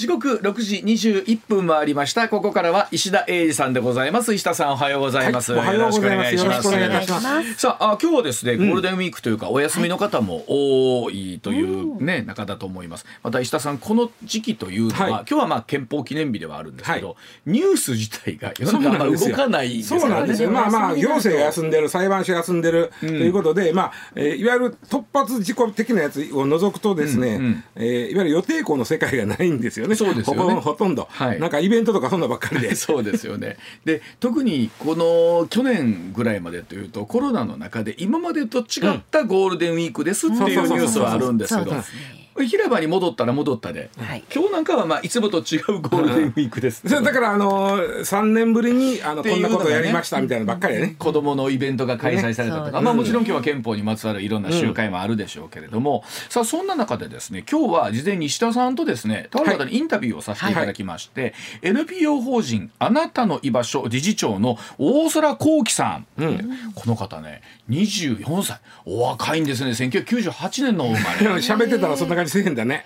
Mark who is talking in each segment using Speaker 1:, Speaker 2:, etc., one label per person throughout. Speaker 1: 時刻六時二十一分回りましたここからは石田英二さんでございます石田さんおはようございます、は
Speaker 2: い、よろしくお
Speaker 1: 願いしますさああ今日はですねゴールデンウィークというか、うん、お休みの方も多いというね、はい、中だと思いますまた石田さんこの時期というのは、はい、今日はまあ憲法記念日ではあるんですけど、ニュース自体が世の中動かない
Speaker 2: そうなんですよまあまあ行政が休んでる裁判所休んでる、ということでまあ、えー、いわゆる突発事故的なやつを除くとですね、うんうん、えー、いわゆる予定校の世界がないんですよねね。
Speaker 1: そう
Speaker 2: で
Speaker 1: す
Speaker 2: よね。ほとんど、はい、なんかイベントとかそんなばっかりで。そうですよね。
Speaker 1: で特にこの去年ぐらいまでというとコロナの中で今までと違ったゴールデンウィークですっていうニュースはあるんですけど、平場に戻ったら戻ったで、はい、今日なんかはまあいつもと違うゴールデンウィークです、
Speaker 2: うん、だからあの3年ぶりにあのこんなことやりましたみたいなばっかりね、
Speaker 1: ね、子どものイベントが開催されたとか、ね、まあ、もちろん今日は憲法にまつわるいろんな集会もあるでしょうけれども、うん、さあそんな中でですね今日は事前に石田さんとですねとある方にインタビューをさせていただきまして、はいはい、NPO 法人あなたの居場所理事長の大空幸輝さ、うん、この方ね24歳お若いんですね1998年の生まれ。喋っ
Speaker 2: てたらそんながりせえんだね。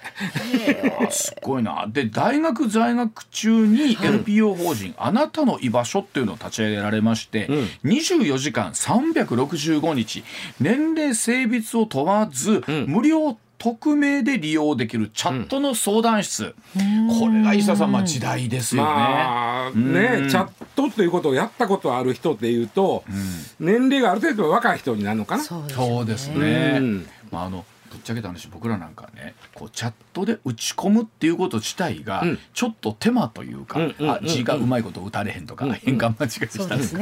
Speaker 1: すごいな。で大学在学中に NPO 法人、あなたの居場所っていうのを立ち上げられまして、うん、24時間365日年齢性別を問わず、うん、無料匿名で利用できるチャットの相談室、うん、これが伊佐さん、まあ、時代ですよねまあ
Speaker 2: ね、え、チャットということをやったことある人でいうと、うん、年齢がある程度若い人になるのかなそ
Speaker 1: うですね、うん、まあ、あのぶっちゃけた話僕らなんかねこうチャットで打ち込むっていうこと自体が、ちょっと手間というか、うんあ字がうまいこと打たれへんとか、変換間違いしたりとか、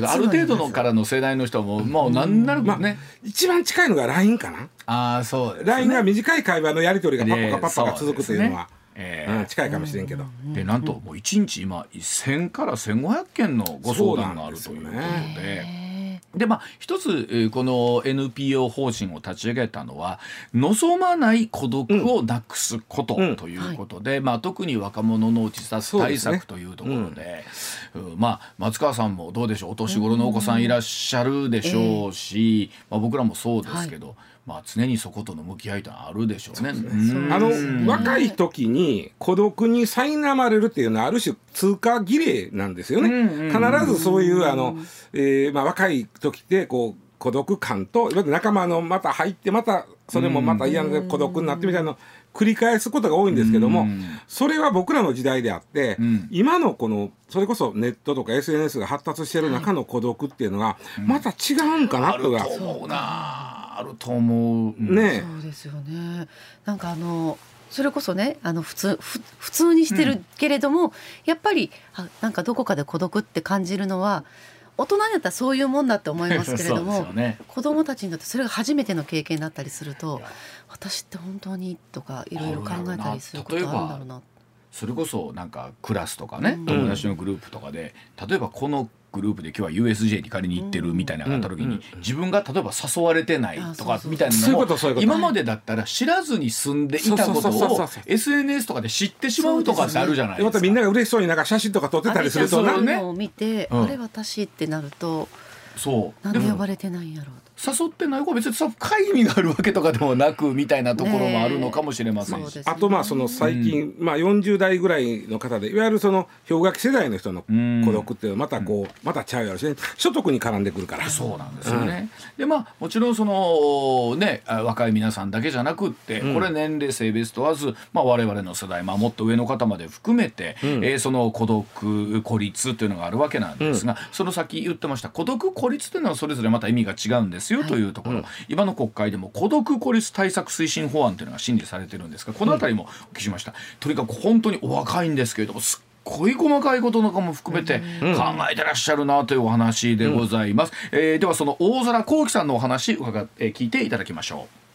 Speaker 1: ね、ある程度のからの世代の人ももう何なら
Speaker 2: ね、
Speaker 1: まあ、
Speaker 2: 一
Speaker 1: 番
Speaker 2: 近いのが LINE かなあそう、ね、LINE が短い会話のやり取りがパッパカパッパが続くというのは。えー、うん、近いかもしれ
Speaker 1: ん
Speaker 2: けど、で
Speaker 1: なんともう1日今1000から1500件のご相談があるということで。でまあ、一つこの NPO 法人を立ち上げたのは望まない孤独をなくすこと、うん、ということで、うんはい、まあ、特に若者の自殺対策というところで、ねうん、まあ、松川さんもどうでしょうお年頃のお子さんいらっしゃるでしょうし、まあ、僕らもそうですけど。まあ、常にそことの向き合いとあるでしょうね。あ
Speaker 2: の若い時に孤独に苛まれるっていうのはある種通過儀礼なんですよね。必ずそういうあの、えーまあ、若い時ってこう孤独感と仲間のまた入ってまたそれもまた嫌な孤独になってみたいなのを繰り返すことが多いんですけどもそれは僕らの時代であって今のこのそれこそネットとか SNS が発達してる中の孤独っていうのがまた違うんかな
Speaker 1: と
Speaker 2: う
Speaker 3: な
Speaker 1: あると思う、
Speaker 3: ねそうですよねなんかあのそれこそねあの普通普通にしてるけれども、うん、やっぱりあなんかどこかで孤独って感じるのは大人になったらそういうもんだって思いますけれども、ね、子どもたちにとってそれが初めての経験だったりすると私って本当にとかいろいろ考えたりすることあるんだろうなそれこそ
Speaker 1: なん
Speaker 3: か
Speaker 1: クラ
Speaker 3: スとかね、友達のグループとかで
Speaker 1: 例えばこのグループで今日は USJ に借りに行ってるみたいなのがあった時に自分が例えば誘われてないとかみたいなのも今までだったら知らずに住んでいたことを SNS とかで知ってしまうとかってあるじゃない
Speaker 2: です
Speaker 1: か。
Speaker 2: みんなが嬉しそうになんか写真とか撮ってたりすると
Speaker 3: ね。見て、あれ私ってなると。そう。なんで呼ばれてないんやろう。
Speaker 1: 誘ってない子は別に深い意味があるわけとかでもなくみたいなところもあるのかもしれませんし、ね
Speaker 2: あとまあその最近、うん、まあ、40代ぐらいの方でいわゆるその氷河期世代の人の孤独っていうのはまたこう、うん、またちゃうやろしね所得に
Speaker 1: 絡んでくるからそうなんですよ
Speaker 2: ね、
Speaker 1: うん、でまあもちろんそのね若い皆さんだけじゃなくって、これ年齢性別問わず、まあ、我々の世代、まあ、もっと上の方まで含めて、うん、えー、その孤独孤立というのがあるわけなんですが、その先言ってました孤独孤立というのはそれぞれまた意味が違うんですよよというところ、はいうん、今の国会でも孤独孤立対策推進法案というのが審議されてるんですがこの辺りもお聞きしました、うん、とにかく本当にお若いんですけれどもすっごい細かいことなんかも含めて考えてらっしゃるなというお話でございます、うん、えー、ではその大空幸喜さんのお話伺って聞いていただきましょう。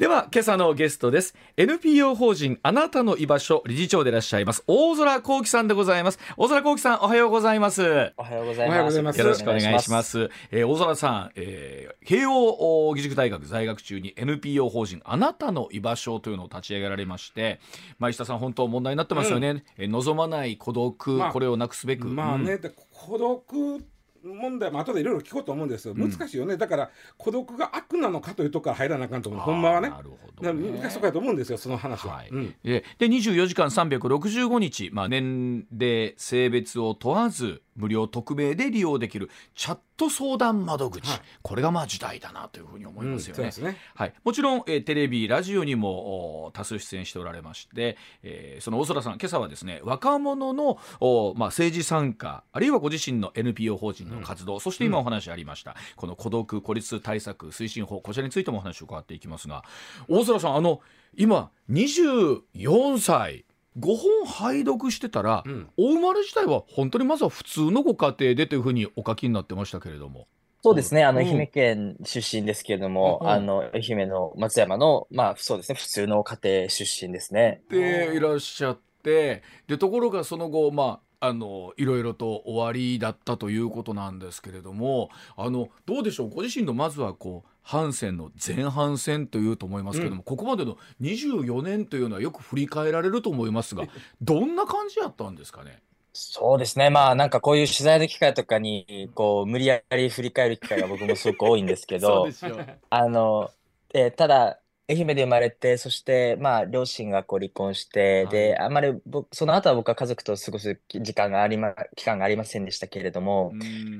Speaker 1: では今朝のゲストです NPO 法人あなたの居場所理事長でいらっしゃいます大空幸喜さんでございます大空幸喜さんおはようございます
Speaker 4: おはようございますおはよ
Speaker 1: う
Speaker 4: ございます
Speaker 1: よろしくお願いします、えー、大空さん、えー、慶応義塾大学在学中に NPO 法人あなたの居場所というのを立ち上げられまして前下さん本当問題になってますよね、うん、えー、望まない孤独、まあ、これをなくすべく
Speaker 2: まあね、うん孤独っ問題も後でいろいろ聞こうと思うんですよ難しいよね、うん、だから孤独が悪なのかというとこから入らなあかんと思うほんまはねなるほど、ね、難しいかと思うんですよその話は、はいう
Speaker 1: ん、で24時間365日、まあ、年齢性別を問わず無料匿名で利用できるチャット相談窓口、はい、これがまあ時代だなというふうに思いますよね。うん、ねはい、もちろん、えー、テレビラジオにも多数出演しておられまして、えー、その大空さん今朝はですね若者のお、まあ、政治参加あるいはご自身の NPO 法人の活動、うん、そして今お話ありました、うん、この孤独孤立対策推進法こちらについてもお話を伺っていきますが大空さんあの今24歳5本拝読してたら、うん、生まれ自体は本当にまずは普通のご家庭でというふうにお書きになってましたけれども。
Speaker 4: そうですね、あの、愛媛県出身ですけれども、うん、あの、愛媛の松山の、まあ、そうですね、普通の家庭出身ですね。
Speaker 1: で、いらっしゃって、で、ところがその後、まあ、あの、いろいろと終わりだったということなんですけれども、あの、どうでしょう、ご自身のまずはこう、阪戦の前半戦というと思いますけども、うん、ここまでの24年というのはよく振り返られると思いますがどんな感じやったんですかね
Speaker 4: そうですね。まあなんかこういう取材の機会とかに、こう無理やり振り返る機会が僕もすごく多いんですけど、あの、えー、ただ、愛媛で生まれて、そして、まあ、両親がこう離婚して、はい。で、あんまり僕、その後は僕は家族と過ごす時間がありま、期間がありませんでしたけれども、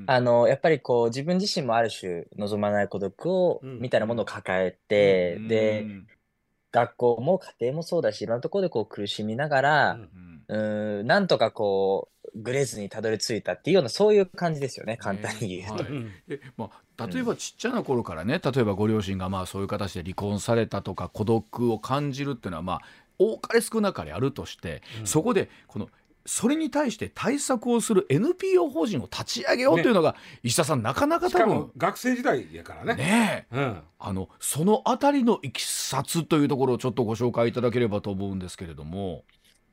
Speaker 4: あの、やっぱりこう、自分自身もある種、望まない孤独を、みたいなものを抱えて、で、学校も家庭もそうだし、いろんなところでこう苦しみながら、うーん、なんとかこう、グレずにたどり着いたっていうような、そういう感じですよね、簡単に言うと。え、
Speaker 1: まあ、例えばちっちゃな頃からね、例えばご両親がまあそういう形で離婚されたとか孤独を感じるっていうのはまあ多かれ少なかれあるとして、うん、そこでこのそれに対して対策をする NPO 法人を立ち上げようというのが、ね、石田さんなかなか
Speaker 2: 多分学生時代やからね
Speaker 1: ね、うん、あのそのあたりのいきさつというところをちょっとご紹介いただければと思うんですけれども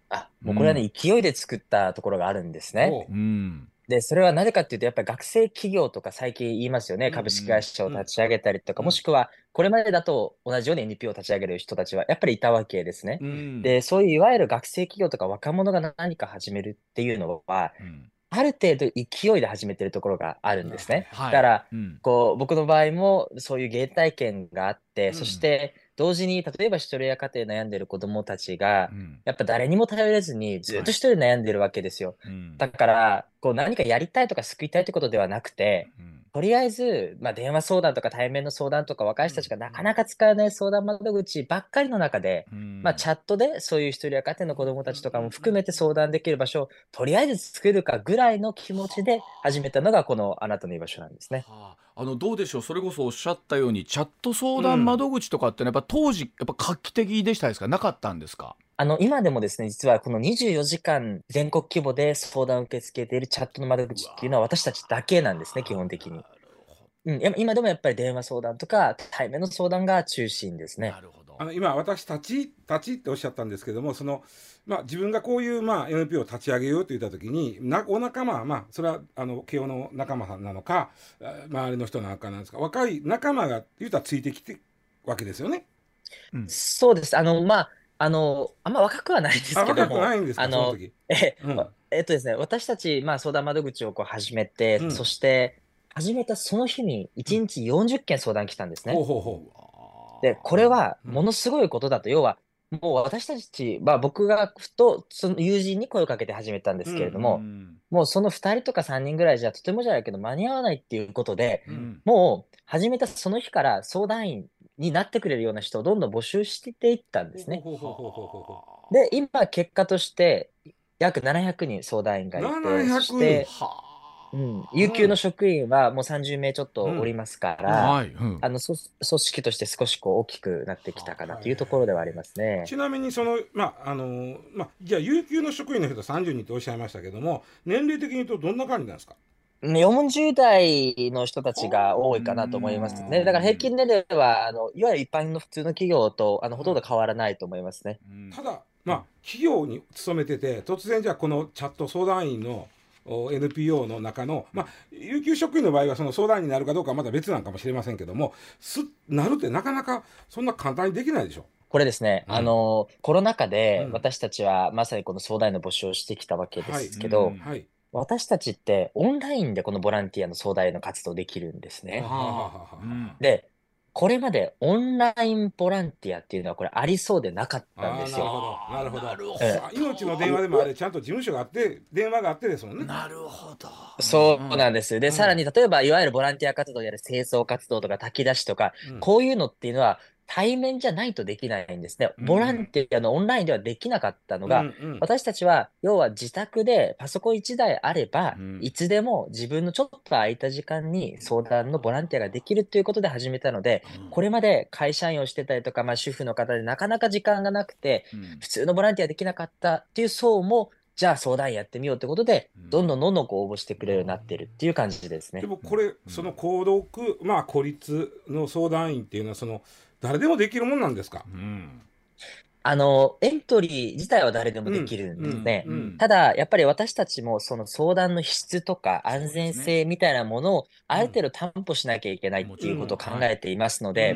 Speaker 4: あもうこれはね、うん、勢いで作ったところがあるんですね。うんで、それはなぜかっていうと、やっぱり学生企業とか最近言いますよね。株式会社を立ち上げたりとか、もしくは、これまでだと同じように NPO を立ち上げる人たちはやっぱりいたわけですね。で、そういういわゆる学生企業とか若者が何か始めるっていうのは、ある程度勢いで始めてるところがあるんですね。だから、こう僕の場合もそういう芸体験があって、そして同時に、例えば一人親家庭悩んでる子供たちが、うん、やっぱ誰にも頼れずにずっと一人悩んでるわけですよ。はい、だから、こう何かやりたいとか救いたいってことではなくて、うん、とりあえず、まあ、電話相談とか対面の相談とか若い人たちがなかなか使えない相談窓口ばっかりの中で、うん、まあ、チャットでそういう一人親家庭の子供たちとかも含めて相談できる場所をとりあえず作るかぐらいの気持ちで始めたのがこのあなたの居場所なんですね。
Speaker 1: はああのどうでしょうそれこそおっしゃったようにチャット相談窓口とかってね、うん、やっぱ当時やっぱ画期的でしたですかなかったんですかあ
Speaker 4: の、今でもですね、実はこの24時間全国規模で相談を受け付けているチャットの窓口っていうのは私たちだけなんですね、基本的に。うん、今でもやっぱり電話相談とか対面の相談が中心ですね。
Speaker 2: な
Speaker 4: る
Speaker 2: ほどあ
Speaker 4: の
Speaker 2: 今私たちたちっておっしゃったんですけどもその、まあ、自分がこういう、まあ、NPO を立ち上げようと言った時になお仲間、まあ、それはあの慶応の仲間さんなのか周りの人なのかなんですか若い仲間が言うたらついてきてわけですよね。
Speaker 4: うん、そうですあの、まああ
Speaker 2: の、
Speaker 4: あんま若くはないですけ
Speaker 2: ども、え、えっとですね、
Speaker 4: 私たち、まあ、相談窓口をこう始めて、うん、そして、始めたその日に、1日40件相談来たんですね。ほうほうほうで、これはものすごいことだと、要は、もう私たち、まあ、僕がふとその友人に声をかけて始めたんですけれども、うんうん、もうその2人とか3人ぐらいじゃとてもじゃないけど間に合わないっていうことで、うん、もう始めたその日から相談員になってくれるような人をどんどん募集していったんですね。で今結果として約700人相談員がいていし
Speaker 2: て、は
Speaker 4: うん、有給の職員はもう30名ちょっとおりますから、はい、うん、あの組織として少しこう大きくなってきたかなというところではありますね、はい、ち
Speaker 2: なみにその、まああのまあ、じゃあ、有給の職員の人30人とおっしゃいましたけども、年齢的に言うと、どんな感じなんですか
Speaker 4: 40代の人たちが多いかなと思いますね。だから平均年齢は、あのいわゆる一般の普通の企業とあのほとんど変わらないと思いますね。
Speaker 2: ただ、まあ、企業に勤めてて、突然じゃあこのチャット相談員の NPO の中の、まあ、有給職員の場合はその相談になるかどうかはまた別なんかもしれませんけども、すなるってなかなかそんな簡単にできないでしょ。
Speaker 4: これですね、うん、あのコロナ禍で私たちはまさにこの相談員の募集をしてきたわけですけど、はいうんはい、私たちってオンラインでこのボランティアの相談員の活動できるんですね。はははでこれまでオンラインボランティアっていうのはこれありそうでなかったんです
Speaker 2: よ。なるほど、なるほど。命の電話でもあれちゃんと事務所があって電話があってですもんね。
Speaker 4: なるほど。そうなんです。で、うん、さらに例えばいわゆるボランティア活動である清掃活動とか炊き出しとか、うん、こういうのっていうのは対面じゃないとできないんですね。ボランティアのオンラインではできなかったのが、うんうん、私たちは要は自宅でパソコン1台あれば、うん、いつでも自分のちょっと空いた時間に相談のボランティアができるということで始めたので、うん、これまで会社員をしてたりとか、まあ、主婦の方でなかなか時間がなくて、普通のボランティアできなかったっていう層もじゃあ相談やってみようということで、どんどんどんどんこう応募してくれるようになってるっていう感じですね。
Speaker 2: でもこれ、その孤独、まあ孤立の相談員っていうのは、その誰でもできるもんなんですか、う
Speaker 4: ん、あのエントリー自体は誰でもできるんですね、うんうんうん、ただやっぱり私たちもその相談の質とか安全性みたいなものをある程度担保しなきゃいけないっていうことを考えていますので、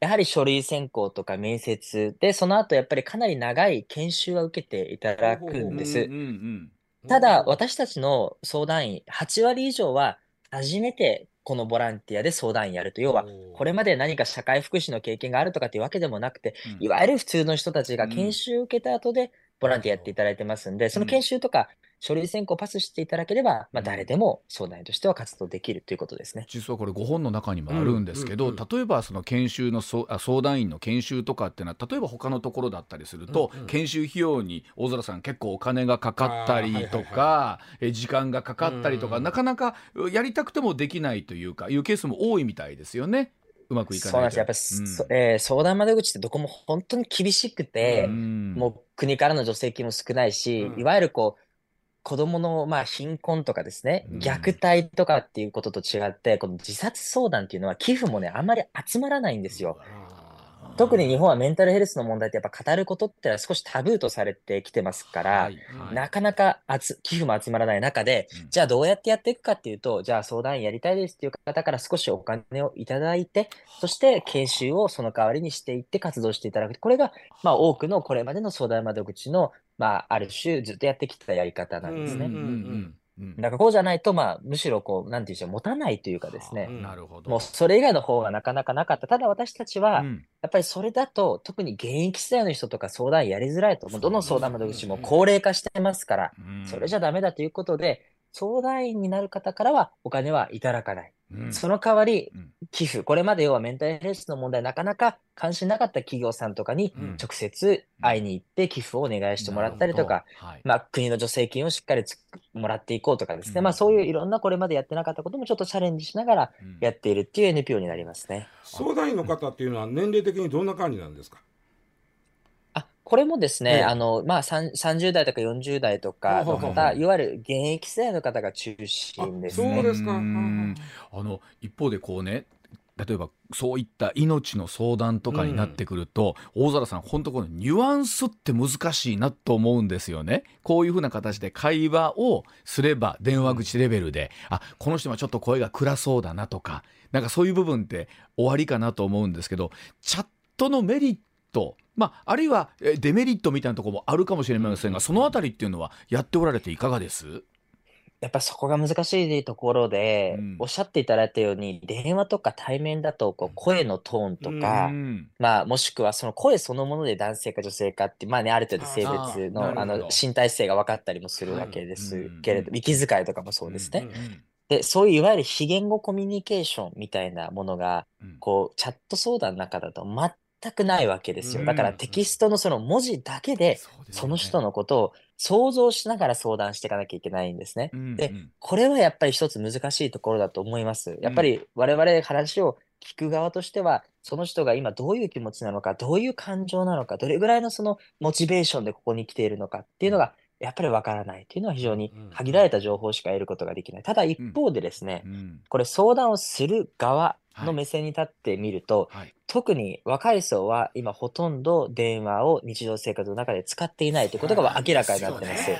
Speaker 4: やはり書類選考とか面接でその後やっぱりかなり長い研修は受けていただくんです、ただ私たちの相談員8割以上は初めてこのボランティアで相談員やると、要はこれまで何か社会福祉の経験があるとかっていうわけでもなくて、いわゆる普通の人たちが研修を受けた後でボランティアやっていただいてますんで、その研修とか書類選考パスしていただければ、まあ、誰でも相談員としては活動できるということですね。
Speaker 1: 実はこれ5本の中にもあるんですけど、うんうんうん、例えばその研修のそ相談員の研修とかっていうのは例えば他のところだったりすると、うんうん、研修費用に大空さん結構お金がかかったりとか、はいはい、時間がかかったりとか、うん、なかなかやりたくてもできないというかいうケースも多いみたいですよね。うまくいかないそう
Speaker 4: なん
Speaker 1: で
Speaker 4: す、やっぱ、うん、えー、相談窓口ってどこも本当に厳しくて、うん、もう国からの助成金も少ないし、うん、いわゆるこう子供の、まあ、貧困とかですね、虐待とかっていうことと違って、うん、この自殺相談っていうのは寄付もね、あんまり集まらないんですよ。特に日本はメンタルヘルスの問題ってやっぱ語ることってのは少しタブーとされてきてますから、はいはい、なかなか寄付も集まらない中で、じゃあどうやってやっていくかっていうと、じゃあ相談やりたいですっていう方から少しお金をいただいて、そして研修をその代わりにしていって活動していただく。これが、まあ多くのこれまでの相談窓口のまあ、ある種ずっとやってきたやり方なんですね。うんんだからこうじゃないと、まあ、むしろこう、なんていうんでしょう、持たないというかですね、なるほどもうそれ以外の方がなかなかなかった。ただ私たちは、やっぱりそれだと、特に現役世代の人とか相談やりづらいと、もうどの相談窓口も高齢化してますから、それじゃダメだということで、相談員になる方からはお金はいただかない。うん、その代わり、寄付、これまで要はメンタルヘルスの問題、なかなか関心なかった企業さんとかに直接会いに行って寄付をお願いしてもらったりとか、はい、まあ、国の助成金をしっかりもらっていこうとかですね、うん、まあ、そういういろんなこれまでやってなかったこともちょっとチャレンジしながらやっているっていう NPO になりますね、
Speaker 2: うん、相談員の方っていうのは、年齢的にどんな感じなんですか
Speaker 4: これもですね、あの、まあ、30代とか40代とかの方、いわゆる現役世代の方が中心ですそうですか。あの
Speaker 1: 一方でこうね例えばそういった命の相談とかになってくると、大空さん本当このニュアンスって難しいなと思うんですよねこういうふうな形で会話をすれば電話口レベルで、あこの人はちょっと声が暗そうだなとかなんかそういう部分って終わりかなと思うんですけどチャットのメリットまあ、あるいはデメリットみたいなところもあるかもしれませんが、そのあたりっていうのはやっておられていかがです
Speaker 4: やっぱそこが難しいところで、うんおっしゃっていただいたように、電話とか対面だとこう声のトーンとか、うんまあ、もしくはその声そのもので男性か女性かって、まあね、ある程度性別のあの身体性が分かったりもするわけですけれど、息遣いとかもそうですね。で、そういういわゆる非言語コミュニケーションみたいなものが、うんこう、チャット相談の中だと全くないわけですよ。だからテキストのその文字だけで、その人のことを想像しながら相談していかなきゃいけないんですね。で、これはやっぱり一つ難しいところだと思います。やっぱり我々話を聞く側としては、その人が今どういう気持ちなのか、どういう感情なのか、どれぐらいのそのモチベーションでここに来ているのかっていうのがやっぱりわからないというのは非常に限られた情報しか得ることができない。ただ一方でですね、うんうん、これ相談をする側の目線に立ってみると、はいはい、特に若い層は今ほとんど電話を日常生活の中で使っていないということが明らかになってます。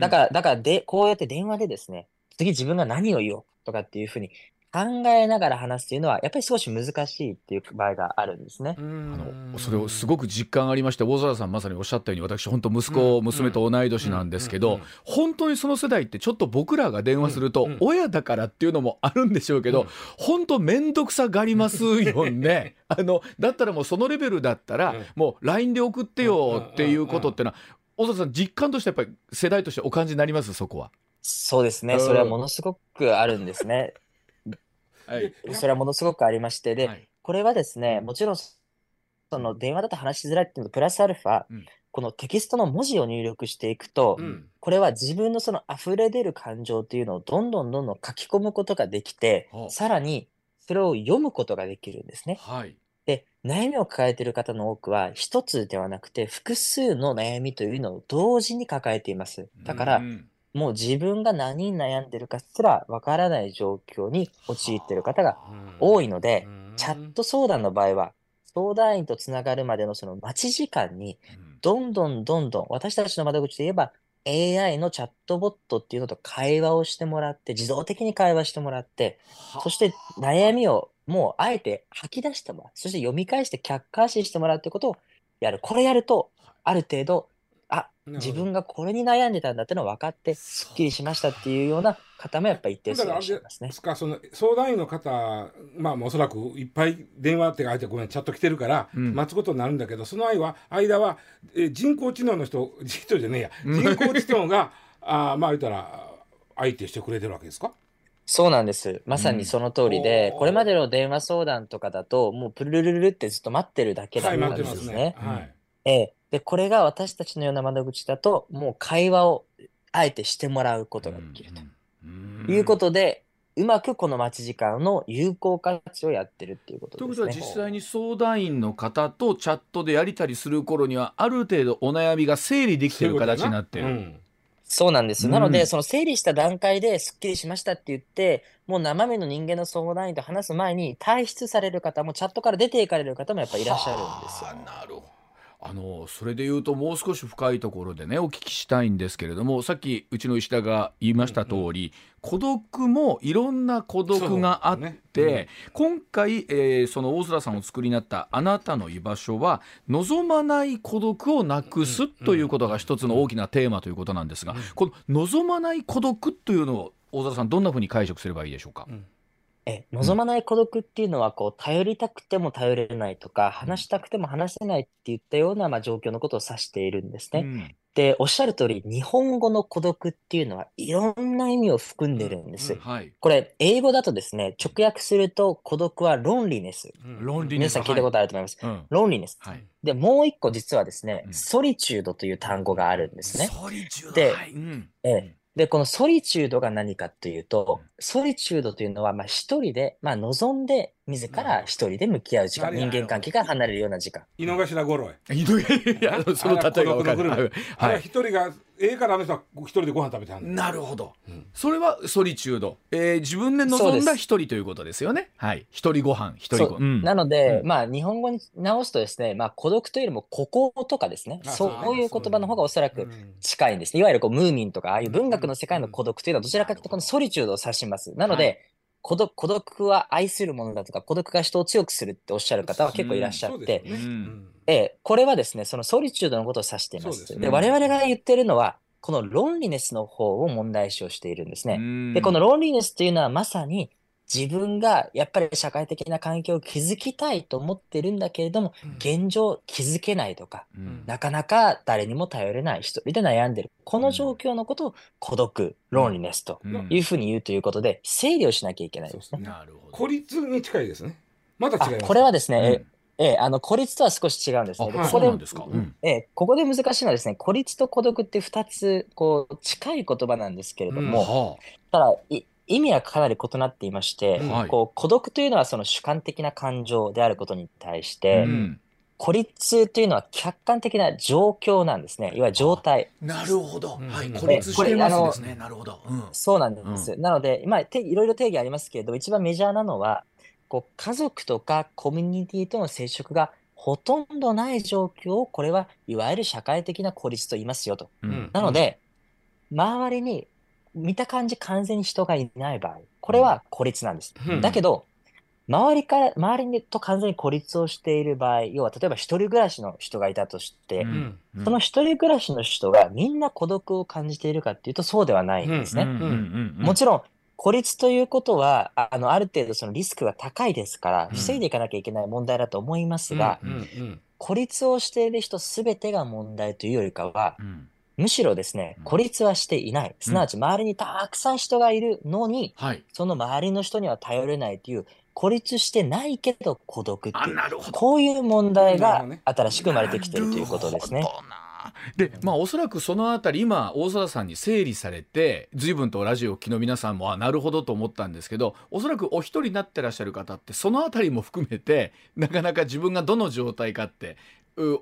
Speaker 4: だから、だからで、こうやって電話でですね、次自分が何を言おうとかっていうふうに考えながら話すというのは、やっぱり少し難しいっていう場合があるんですね。あの
Speaker 1: それをすごく実感ありまして、大空さんまさにおっしゃったように、私、本当、息子、娘と同い年なんですけど、本当にその世代って、ちょっと僕らが電話すると、親だからっていうのもあるんでしょうけど、本当、面倒くさがりますよね。あのだったらもう、そのレベルだったら、もう LINE で送ってよっていうことってのは、大空さん、実感としてやっぱり世代としてお感じになります、そこは。
Speaker 4: そうですね、それはものすごくあるんですね。はい。それはものすごくありまして、で、はい、これはですね、もちろん、その電話だと話しづらいっていうのと、プラスアルファ、うん、このテキストの文字を入力していくと、うん、これは自分のその溢れ出る感情っていうのをどんどんどんどん書き込むことができて、さらにそれを読むことができるんですね。はい。で、悩みを抱えている方の多くは、一つではなくて、複数の悩みというのを同時に抱えています。だから、うんもう自分が何に悩んでるかすらわからない状況に陥っている方が多いので、チャット相談の場合は、相談員とつながるまでのその待ち時間に、どんどんどんどん、私たちの窓口で言えば、AI のチャットボットっていうのと会話をしてもらって、自動的に会話してもらって、そして悩みをもうあえて吐き出してもらう。そして読み返して客観視してもらうってことをやる。これやると、ある程度あ自分がこれに悩んでたんだっての分かってすっきりしましたっていうような方もやっぱり一定数いらっしゃいますね。そ
Speaker 2: の相談員の方、まあ、おそらくいっぱい電話ってあえてごめんチャット来てるから待つことになるんだけど、うん、その間は間は、え人工知能の人人じゃねえや人工知能があまあ言ったら相手してくれてるわけですか
Speaker 4: そうなんです。まさにその通りで、うん、これまでの電話相談とかだと、もうプルルルルってずっと待ってるだけだったんですね。ええで、これが私たちのような窓口だと、もう会話をあえてしてもらうことができると。いうことで、うまくこの待ち時間の有効活用をやってるっていうことですね。ということ
Speaker 1: は実際に相談員の方とチャットでやりたりする頃にはある程度お悩みが整理できてる形になってる。
Speaker 4: そうん、なんです、うん、なのでその整理した段階ですっきりしましたって言ってもう生身の人間の相談員と話す前に退出される方もチャットから出ていかれる方もやっぱいらっしゃるんですよ。なるほど
Speaker 1: あのそれで言うともう少し深いところでねお聞きしたいんですけれどもさっきうちの石田が言いました通り、うんうん、孤独もいろんな孤独があって、ねうん、今回、えー、その大空さんお作りになった「あなたの居場所は」望まない孤独をなくすということが一つの大きなテーマということなんですが、この「望まない孤独」というのを大空さんどんなふうに解釈すればいいでしょうか、うん
Speaker 4: え、望まない孤独っていうのは、こう、頼りたくても頼れないとか、話したくても話せないっていったような、まあ、状況のことを指しているんですね。で、おっしゃる通り、日本語の孤独っていうのはいろんな意味を含んでるん、です。はい。これ、英語だとですね、直訳すると孤独はロンリネス。うん、ロンリネ皆ス、さん聞いはたことあると思います。うん。ロンリネス。はい。で、もう一個実はですね、ソリチュードという単語があるんですね。
Speaker 1: ソリチュード、で、い。うん。
Speaker 4: ええで、このソリチュードが何かというと、ソリチュードというのは、まあ、一人で、まあ、望んで、自ら一人で向き合う時間、うん、人間関係から離れるような時間。
Speaker 2: 井の頭五郎
Speaker 1: 井の頭、その例
Speaker 2: えが
Speaker 1: 分かる。
Speaker 2: はい、一人が、ええからあの人は一人でご飯食べては
Speaker 1: んなるほど、それはソリチュード。えー、自分で望んだ一人ということですよね。はい。一人ご飯、一人ごうん、
Speaker 4: なので、まあ、日本語に直すとですね、まあ、孤独というよりも孤高とかですね、そういう言葉の方がおそらく近いんですね。いわゆるこう、ムーミンとか、ああいう文学の世界の孤独というのは、どちらかというとこのソリチュードを指します。ます。なので、はい、孤独孤独は愛するものだとか孤独が人を強くするっておっしゃる方は結構いらっしゃって、うこれはですねそのソリチュードのことを指しています。で、ね、我々が言ってるのはこのロンリネスの方を問題視をしているんですね。でこのロンリネスというのはまさに自分がやっぱり社会的な環境を築きたいと思ってるんだけれども、うん、現状築けないとか、うん、なかなか誰にも頼れない一人で悩んでるこの状況のことを孤独、ロンリネスというふうに言うということで、整理をしなきゃいけないですね。な
Speaker 2: るほど孤立に近いですね。
Speaker 4: まだ違いますこれはです
Speaker 1: ね、
Speaker 4: ええ、あの孤立とは少し違うんですね。ここでええ、ここで難しいのはですね、孤立と孤独って2つこう近い言葉なんですけれども、うんただい意味はかなり異なっていまして、こう孤独というのはその主観的な感情であることに対して、うん、孤立というのは客観的な状況なんですね。いわゆる状態。
Speaker 1: なるほど。はい。孤立してますね。なるほど、
Speaker 4: うん。そうなんです。なので、今、いろいろ定義ありますけれど、一番メジャーなのは、こう家族とかコミュニティとの接触がほとんどない状況をこれはいわゆる社会的な孤立と言いますよと。うん、なので、周りに見た感じ完全に人がいない場合、これは孤立なんです。うん、だけど、周りから、周りと完全に孤立をしている場合、要は例えば一人暮らしの人がいたとして、うん、その一人暮らしの人がみんな孤独を感じているかっていうとそうではないんですね。もちろん、孤立ということは、あの、ある程度そのリスクが高いですから、防いでいかなきゃいけない問題だと思いますが、孤立をしている人すべてが問題というよりかは、うんむしろですね、孤立はしていない。すなわち周りにたくさん人がいるのに、はい、その周りの人には頼れないという、孤立してないけど孤独っていう、こういう問題が新しく生まれてきてるということですね。
Speaker 1: でまあ、おそらくそのあたり今大沢さんに整理されて随分とラジオを聴きの皆さんもあなるほどと思ったんですけどおそらくお一人になってらっしゃる方ってそのあたりも含めてなかなか自分がどの状態かって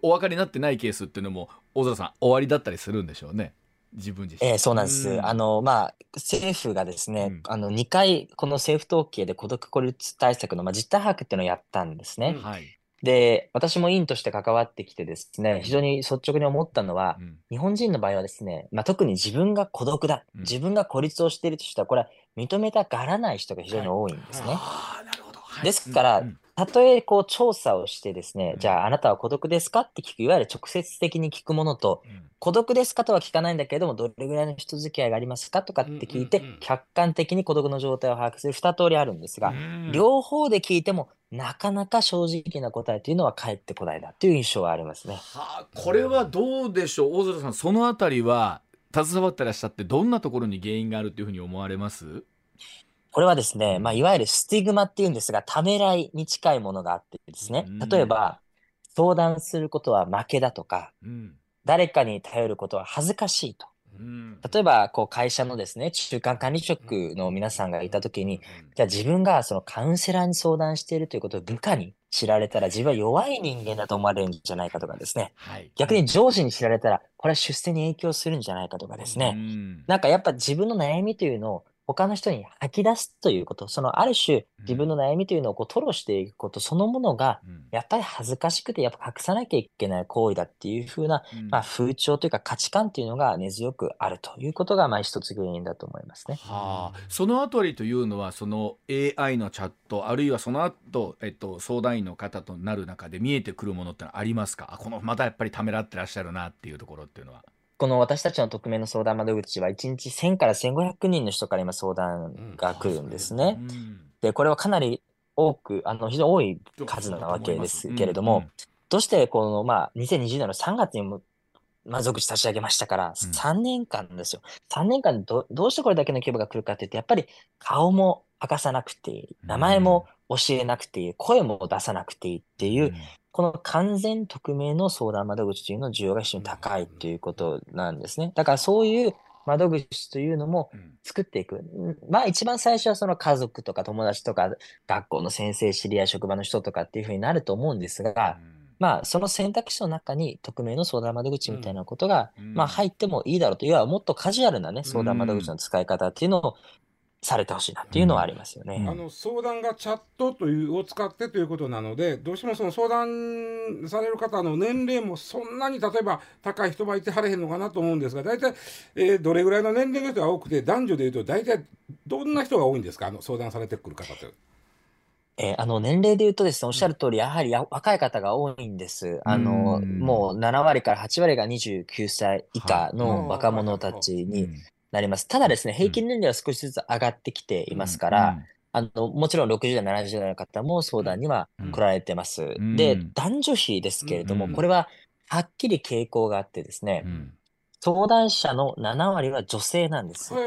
Speaker 1: お分かりになってないケースっていうのも大空さん終わりだったりするんでしょうね。自分自身。えー、そうなんです。あの、
Speaker 4: まあ、政府がですね、うん、あの、2回、この政府統計で孤独孤立対策の、まあ、実態把握っていうのをやったんですね。はい、で、私も委員として関わってきてですね、非常に率直に思ったのは、うん、日本人の場合はですね、まあ、特に自分が孤独だ、うん、自分が孤立をしているとしたら、これは認めたがらない人が非常に多いんですね。はい、ですから、たとえこう調査をしてですね、じゃああなたは孤独ですかって聞く、いわゆる直接的に聞くものと、うん、孤独ですかとは聞かないんだけれども、どれぐらいの人付き合いがありますかとかって聞いて、客観的に孤独の状態を把握する2通りあるんですが、うん、両方で聞いても、なかなか正直な答えというのは返ってこないなという印象はありますね。
Speaker 1: はあ、これはどうでしょう、大空さん、そのあたりは携わってらっしゃって、どんなところに原因があるというふうに思われます
Speaker 4: これはですね、まあ、いわゆるスティグマっていうんですが、ためらいに近いものがあってですね、例えば、相談することは負けだとか、誰かに頼ることは恥ずかしいと。例えば、こう、会社のですね、中間管理職の皆さんがいたときに、じゃあ自分がそのカウンセラーに相談しているということを部下に知られたら自分は弱い人間だと思われるんじゃないかとかですね。逆に上司に知られたら、これは出世に影響するんじゃないかとかですね。なんかやっぱ自分の悩みというのを他の人に吐き出すということ、そのある種自分の悩みというのをこう吐露していくことそのものが、やっぱり恥ずかしくて、やっぱ隠さなきゃいけない行為だっていうふうな、まあ、風潮というか価値観というのが根強くあるということが、まあ、一つ原因だと思いますね。はあ、
Speaker 1: そのあたりというのは、その AI のチャット、あるいはその後、えっと、相談員の方となる中で見えてくるものってのありますかあ、このまたやっぱりためらってらっしゃるなっていうところっていうのは。
Speaker 4: この私たちの匿名の相談窓口は1日1000から1500人の人から今相談が来るんですね。うん、でこれはかなり多くあの非常に多い数なわけですけれども、どうしてこの、まあ、2020年の3月にも窓口立ち上げましたから、3年間ですよ。3年間でどどうしてこれだけの規模が来るかってうって、やっぱり顔も明かさなくていい、名前も教えなくていい、声も出さなくていいっていう、この完全匿名の相談窓口というの需要が非常に高いということなんですね。だからそういう窓口というのも作っていく。まあ一番最初はその家族とか友達とか学校の先生、知り合い、職場の人とかっていうふうになると思うんですが、まあ、その選択肢の中に匿名の相談窓口みたいなことが、うん、まあ、入ってもいいだろうと、いわもっとカジュアルなね、相談窓口の使い方っていうのをされてほしいなっていうのはありますよね、
Speaker 2: うん、あの相談がチャットというを使ってということなのでどうしてもその相談される方の年齢もそんなに例えば高い人はいてはれへんのかなと思うんですが大体、えー、どれぐらいの年齢の人が多くて男女でいうと大体どんな人が多いんですかあの相談されてくる方って。
Speaker 4: えー、あの、年齢で言うとですね、おっしゃる通り、やはり若い方が多いんです。あの、もう7割から8割が29歳以下の若者たちになります。ただですね、平均年齢は少しずつ上がってきていますから、あの、もちろん60代、70代の方も相談には来られてます。うん、で、男女比ですけれども、うん、これははっきり傾向があってですね、うん、相談者の7割は女性なんです。へ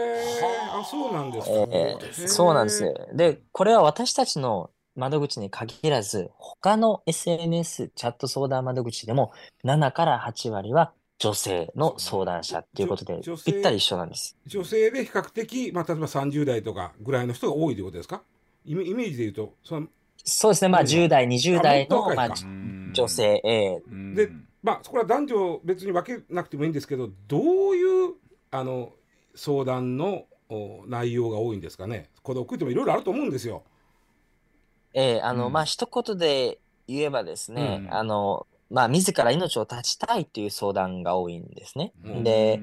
Speaker 4: あ、そうなんですか、えー、そうなんです。で、これは私たちの窓口に限らず、他の SNS、チャット相談窓口でも7から8割は女性の相談者っていうことで、ぴったり一緒なんです。
Speaker 2: 女性で比較的、まあ、例えば30代とかぐらいの人が多いということですかイメージで言うと、
Speaker 4: そ
Speaker 2: の
Speaker 4: そうですね、まあ、10代、20代の、まあ、女性、A。
Speaker 2: で、まあ、そこは男女別に分けなくてもいいんですけど、どういうあの相談の内容が多いんですかね、孤独ってもいろいろあると思うんですよ。
Speaker 4: ええあの、うん、まあ一言で言えばですね、うん、あのまあ、自ら命を絶ちたいという相談が多いんですね。で、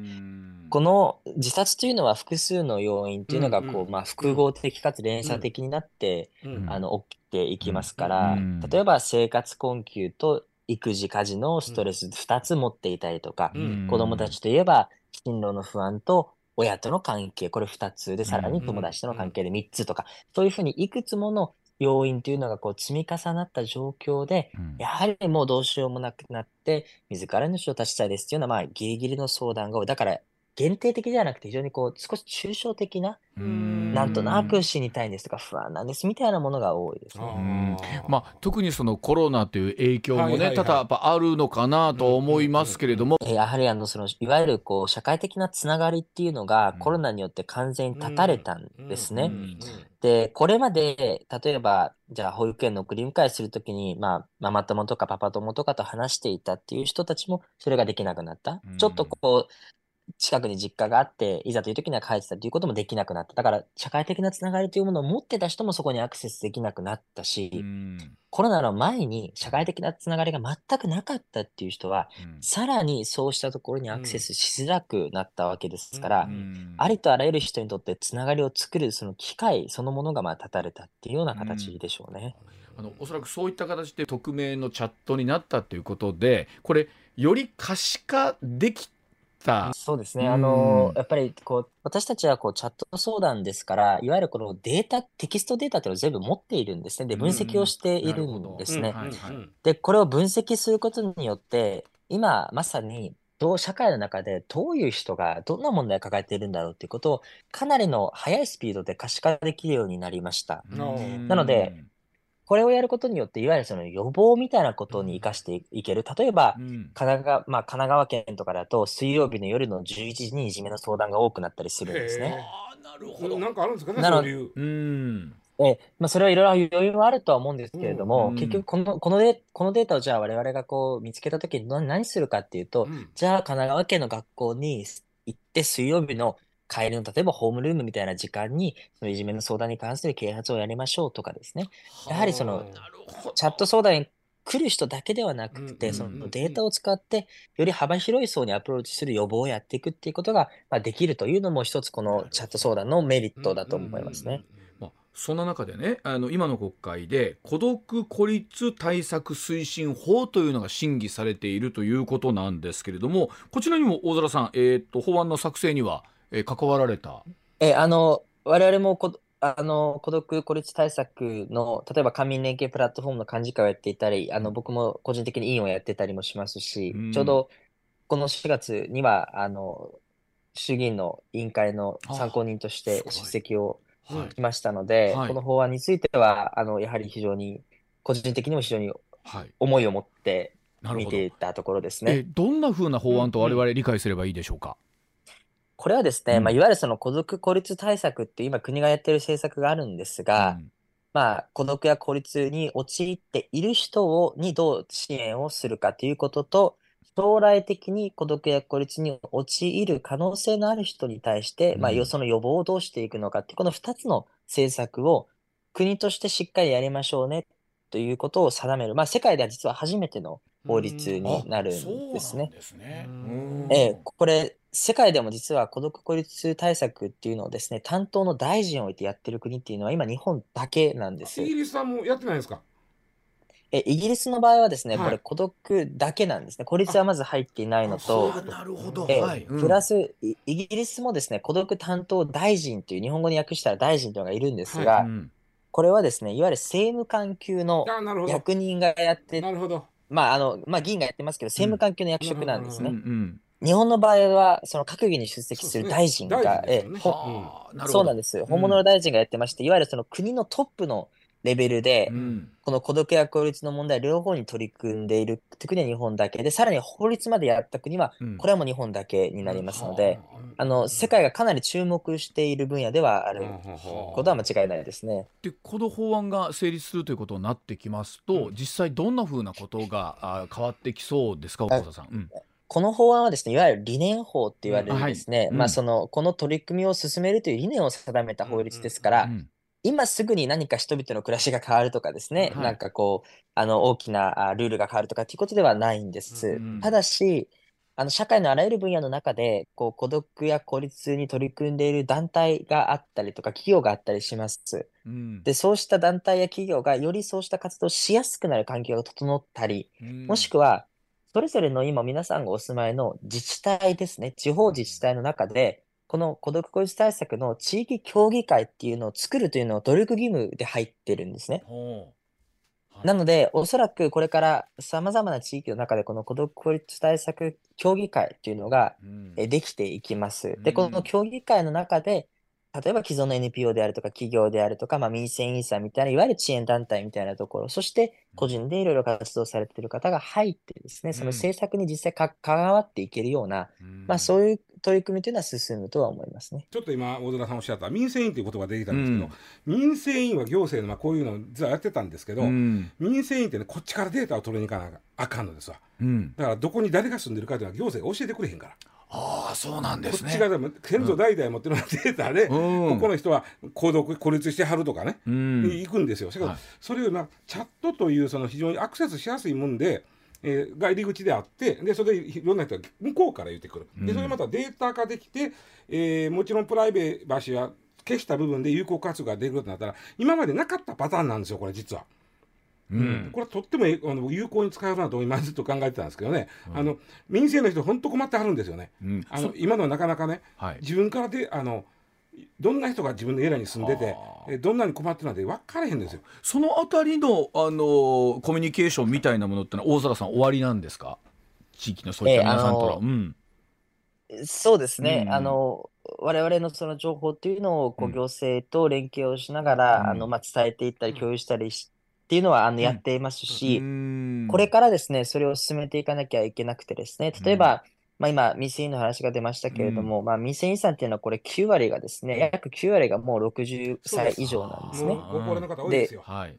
Speaker 4: この自殺というのは複数の要因というのがこう、うんうん、まあ、複合的かつ連鎖的になって、うん、あの起きていきますから、例えば生活困窮と育児家事のストレス2つ持っていたりとか、うん、子どもたちといえば進路の不安と親との関係これ2つでさらに友達との関係で3つとか、そういうふうにいくつもの要因というのがこう積み重なった状況で、うんやはりもうどうしようもなくなって、自らの死を絶ちたいですというような、ギリギリの相談が多い。だから、限定的ではなくて、非常にこう、少し抽象的な、なんとなく死にたいんですとか、不安なんですみたいなものが多いですね。
Speaker 1: まあ、特にそのコロナという影響もはいはいはい多々あるのかなと思いますけれども、
Speaker 4: やはりあの、その、いわゆるこう、社会的なつながりっていうのが、コロナによって完全に断たれたんですね。うんうんうんで、これまで、例えば、じゃあ保育園の送り迎えするときに、まあ、ママ友とかパパ友とかと話していたっていう人たちも、それができなくなった。うん、ちょっとこう、近くに実家があって、いざという時には帰ってたということもできなくなった。だから、社会的なつながりというものを持ってた人もそこにアクセスできなくなったし、コロナの前に社会的なつながりが全くなかったっていう人は、うん、さらにそうしたところにアクセスしづらくなったわけですから、うんありとあらゆる人にとってつながりを作るその機会そのものがまあ断たれたっていうような形でしょうね。あ
Speaker 1: のおそらくそういった形で匿名のチャットになったということでこれより可視化でき
Speaker 4: た。そうですね。あの、やっぱりこう、私たちはこうチャット相談ですから、いわゆるこのデータ、テキストデータっていうのを全部持っているんですね。で、分析をしているんですね。で、これを分析することによって、今まさにどう社会の中でどういう人がどんな問題を抱えているんだろうということをかなりの速いスピードで可視化できるようになりました。なのでこれをやることによって、いわゆるその予防みたいなことに生かしていける。例えば、うん、神奈川まあ、神奈川県とかだと、水曜日の夜の11時にいじめの相談が多くなったりするんですね。
Speaker 2: なるほど。なんかあるんですかね、そう
Speaker 4: いう。うえまあ、それはいろいろ余裕はあるとは思うんですけれども、うん、結局このこのデ、このデータをじゃあ我々がこう見つけたときに何するかっていうと、うん、じゃあ神奈川県の学校に行って水曜日の帰りの例えばホームルームみたいな時間にそのいじめの相談に関する啓発をやりましょうとかですねやはりそのチャット相談に来る人だけではなくて、そのデータを使ってより幅広い層にアプローチする予防をやっていくっていうことが、まあ、できるというのも一つこのチャット相談のメリットだと思いますね。
Speaker 1: そんな中でねあの今の国会で孤独・孤立対策推進法というのが審議されているということなんですけれどもこちらにも大空さん、
Speaker 4: え
Speaker 1: ーと、と法案の作成にはえー、関わられた。えー、
Speaker 4: あの、我々もこ、あの、孤独、孤立対策の、例えば官民連携プラットフォームの幹事会をやっていたり、あの、僕も個人的に委員をやってたりもしますし、うんちょうどこの4月には、あの、衆議院の委員会の参考人として出席をしましたので、はいこの法案については、あの、やはり非常に、個人的にも非常に思いを持って見ていたところですね。
Speaker 1: どんなふうな法案と我々理解すればいいでしょうか。
Speaker 4: これはですね、うんまあ、いわゆるその孤独・孤立対策って今国がやってる政策があるんですが、うんまあ、孤独や孤立に陥っている人をにどう支援をするかということと、将来的に孤独や孤立に陥る可能性のある人に対して、まあ、その予防をどうしていくのかって、この2つの政策を国としてしっかりやりましょうねということを定める、まあ、世界では実は初めての法律になるんですね。うん、すねええ、これ世界でも実は孤独孤立対策っていうのをですね、担当の大臣を置いてやってる国っていうのは今日本だけなんです。イギリスさんもやってないですかえ、イギリスの場合はですね、はいこれ孤独だけなんですね。孤立はまず入っていないのと、
Speaker 1: なるほど。
Speaker 4: プラス、イギリスもですね、孤独担当大臣という、日本語に訳したら大臣というのがいるんですが、うんこれはですね、いわゆる政務官級の役人がやって、なるほど。まあ、あの、まあ、議員がやってますけど、政務官級の役職なんですうね。ん日本の場合は、その閣議に出席する大臣が、そうなんです。本物の大臣がやってまして、いわゆるその国のトップのレベルで、うん、この孤独や孤立の問題両方に取り組んでいるという国は日本だけで、さらに法律までやった国は、これはもう日本だけになりますので、うん、あの、世界がかなり注目している分野ではあることは間違いないですね。
Speaker 1: で、この法案が成立するということになってきますと、実際どんなふうなことが変わってきそうですか、岡田さん。
Speaker 4: この法案はですね、いわゆる理念法って言われるですね、まあその、この取り組みを進めるという理念を定めた法律ですから、今すぐに何か人々の暮らしが変わるとかですね、はい、なんかこう、あの大きなルールが変わるとかっていうことではないんです。うん、ただし、あの社会のあらゆる分野の中でこう孤独や孤立に取り組んでいる団体があったりとか企業があったりします、うん、でそうした団体や企業がよりそうした活動をしやすくなる環境が整ったり、うん、もしくはそれぞれの今皆さんがお住まいの自治体ですね、地方自治体の中で、この孤独孤立対策の地域協議会っていうのを作るというのを努力義務で入ってるんですね。なので、おそらくこれからさまざまな地域の中で、この孤独孤立対策協議会っていうのが、えできていきます。で、この協議会の中で、例えば既存の NPO であるとか企業であるとか、まあ、民生委員さんみたいな、いわゆる支援団体みたいなところ、そして個人でいろいろ活動されている方が入ってですね、その政策に実際か関わっていけるような、まあ、そういう取り組みというのは進むとは思いますね
Speaker 2: ちょっと今、大空さんおっしゃった民生委員という言葉が出てきたんですけど、うん、民生委員は行政のまあこういうのを実はやってたんですけど、うん、民生委員って、ね、こっちからデータを取りに行かなあかんのですわ、だからどこに誰が住んでるかというのは行政が教えてくれへんから。
Speaker 1: ああそうなんです
Speaker 2: ね。こっ
Speaker 1: ちが
Speaker 2: 先祖代々持ってるデータで、うん、ここの人は孤独孤立してはるとかね、うん、行くんですよ。それ,、はい、それをなチャットというその非常にアクセスしやすいもんで。えー、が入り口であってでそれでいろんな人が向こうから言ってくるでそれまたデータ化できて、えー、もちろんプライベーシーは消した部分で有効活用ができるとなったら今までなかったパターンなんですよこれ実は。うん、これはとってもあの有効に使えるなと今ずっと考えてたんですけどね、うん、あの民生の人本当困ってはるんですよね、うん、あの今のはなかなかね、はい、自分からであのどんな人が自分のエリアに住んでてどんなに困ってるなんて分かれへんですよ
Speaker 1: そのあたりの、あのコミュニケーションみたいなものってのは大空さん終わりなんですか地域の
Speaker 4: そ
Speaker 1: ういった皆さ
Speaker 4: んとは、
Speaker 1: えーうん
Speaker 4: そうですね、うん、あの我々のその情報っていうのをこう行政と連携をしながら、うん、あのまあ、伝えていったり、共有したりしっていうのはあのやっていますし、これからですね、それを進めていかなきゃいけなくてですね、例えば、まあ、今、未成員の話が出ましたけれども、うん、まあ、未成員さんっていうのは、これ9割がですね、約9割がもう60歳以上なんですね。高齢の方多いですよ。はい。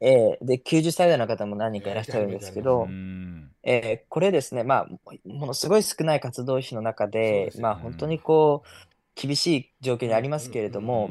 Speaker 4: えー、で、90歳代の方も何人かいらっしゃるんですけど、えー、これですね、まあ、ものすごい少ない活動費の中で、でね、まあ、本当にこう、厳しい状況にありますけれども、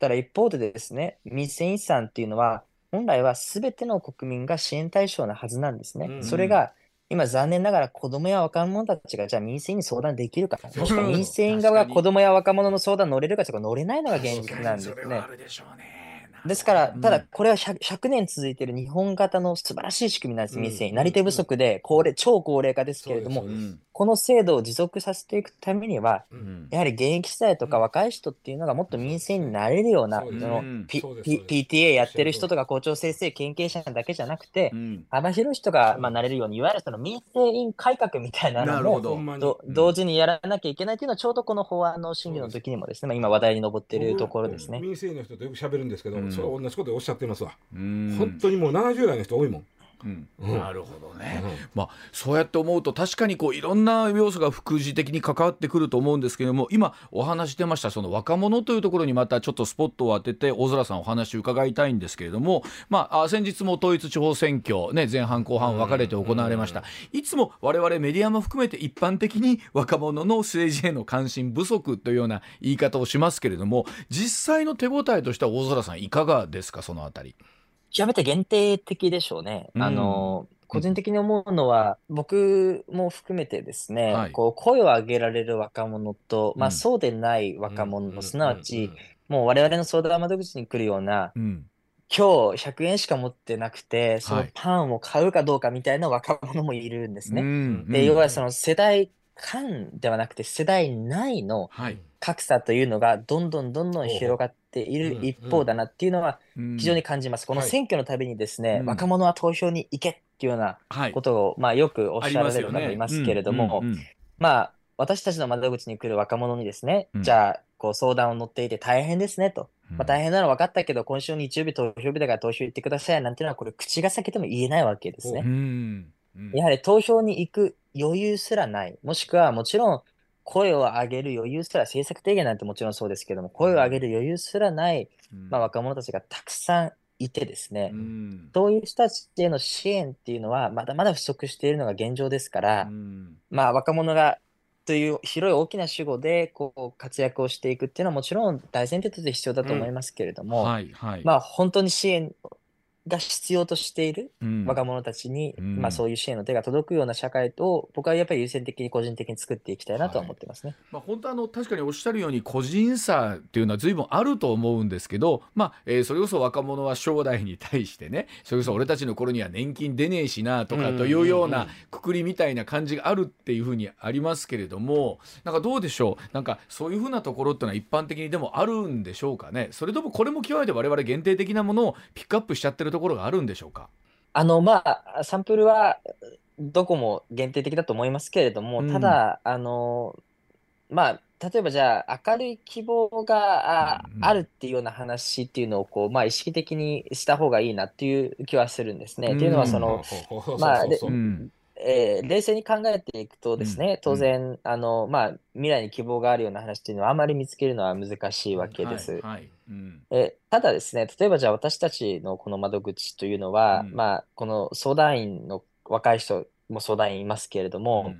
Speaker 4: ただ一方でですね、未成員さんっていうのは、本来は全ての国民が支援対象なはずなんですね。うんうんそれが今残念ながら子供や若者たちがじゃあ民生委員に相談できるか、もしくは民生委員側が子供や若者の相談乗れるかとか乗れないのが現実なんですそれはあるでしょうね。ですから、ただこれは 100, 100, 年続いている日本型の素晴らしい仕組みなんです、民生委員。なり手不足で高齢、超高齢化ですけれども、この制度を持続させていくためには、やはり現役世代とか若い人っていうのがもっと民生になれるような、その P PTA やってる人とか校長先生、研究者だけじゃなくて、幅広い人がまあなれるように、いわゆるその民生委員改革みたいなのを同時にやらなきゃいけないというのは、ちょうどこの法案の審議の時にもです
Speaker 2: ね、
Speaker 4: 今話題に上っているところですね。
Speaker 2: 民生委員の人とよく喋るんですけど、それは同じことおっしゃってますわ、本当にもう70代の人多いもんうんうん、なるほ
Speaker 1: どね、うん、まあ、そうやって思うと確かにこういろんな要素が副次的に関わってくると思うんですけれども今お話してましたその若者というところにまたちょっとスポットを当てて大空さんお話伺いたいんですけれども、まあ、先日も統一地方選挙、ね、前半後半分かれて行われました、いつも我々メディアも含めて一般的に若者の政治への関心不足というような言い方をしますけれども実際の手応えとしては大空さんいかがですかその辺り。
Speaker 4: 極めて限定的でしょうね。うん、あの、個人的に思うのは、うん、僕も含めてですね、はい、こう声を上げられる若者と、まあ、そうでない若者、すなわち、もう我々の相談窓口に来るような、今日100円しか持ってなくて、そのパンを買うかどうかみたいな若者もいるんですね。はい、で、要はその世代間ではなくて世代内の格差というのがどんどんどんどん広がってている一方だなっていうのは非常に感じます。この選挙のたびにですね、はい、若者は投票に行けっていうようなことを、はい、まあ、よくおっしゃられる方いますけれども、まあ私たちの窓口に来る若者にですね、うん、じゃあこう相談を乗っていて大変ですねと、まあ、大変なの分かったけど今週日曜日投票日だから投票行ってくださいなんていうのはこれ口が裂けても言えないわけですね。やはり投票に行く余裕すらないもしくはもちろん声を上げる余裕すら、政策提言なんてもちろんそうですけども、声を上げる余裕すらない、うん、まあ、若者たちがたくさんいてですね、うん、そういう人たちへの支援っていうのは、まだまだ不足しているのが現状ですから、うん、まあ、若者がという広い大きな主語でこう活躍をしていくっていうのはもちろん大前提として必要だと思いますけれども、うんはいはい、まあ、本当に支援が必要としている若者たちに、うん、まあ、そういう支援の手が届くような社会を僕はやっぱり優先的に個人的に作っていきたいなとは思ってますね、はい、
Speaker 1: まあ、本当あの確かにおっしゃるように個人差っていうのは随分あると思うんですけど、まあえー、それこそ若者は将来に対してね それこそ俺たちの頃には年金出ねえしなとかというようなくくりみたいな感じがあるっていうふうにありますけれどもなんかどうでしょうなんかそういうふうなところっていうのは一般的にでもあるんでしょうかねそれともこれも極めて我々限定的なものをピックアップしちゃってるとところが
Speaker 4: あるんでしょうかあのまあサンプルはどこも限定的だと思いますけれども、うん、ただあのまあ例えばじゃあ明るい希望があうんうん、あるっていうような話っていうのをこう、まあ、意識的にした方がいいなっていう気はするんですね。うん、っていうのはその、まあ、えー、冷静に考えていくとですね、うん、当然、あのまあ、未来に希望があるような話っていうのはあまり見つけるのは難しいわけです。はいはい、うん、えただですね、例えばじゃあ私たちのこの窓口というのは、うんまあ、この相談員の若い人も相談員いますけれどうも、ん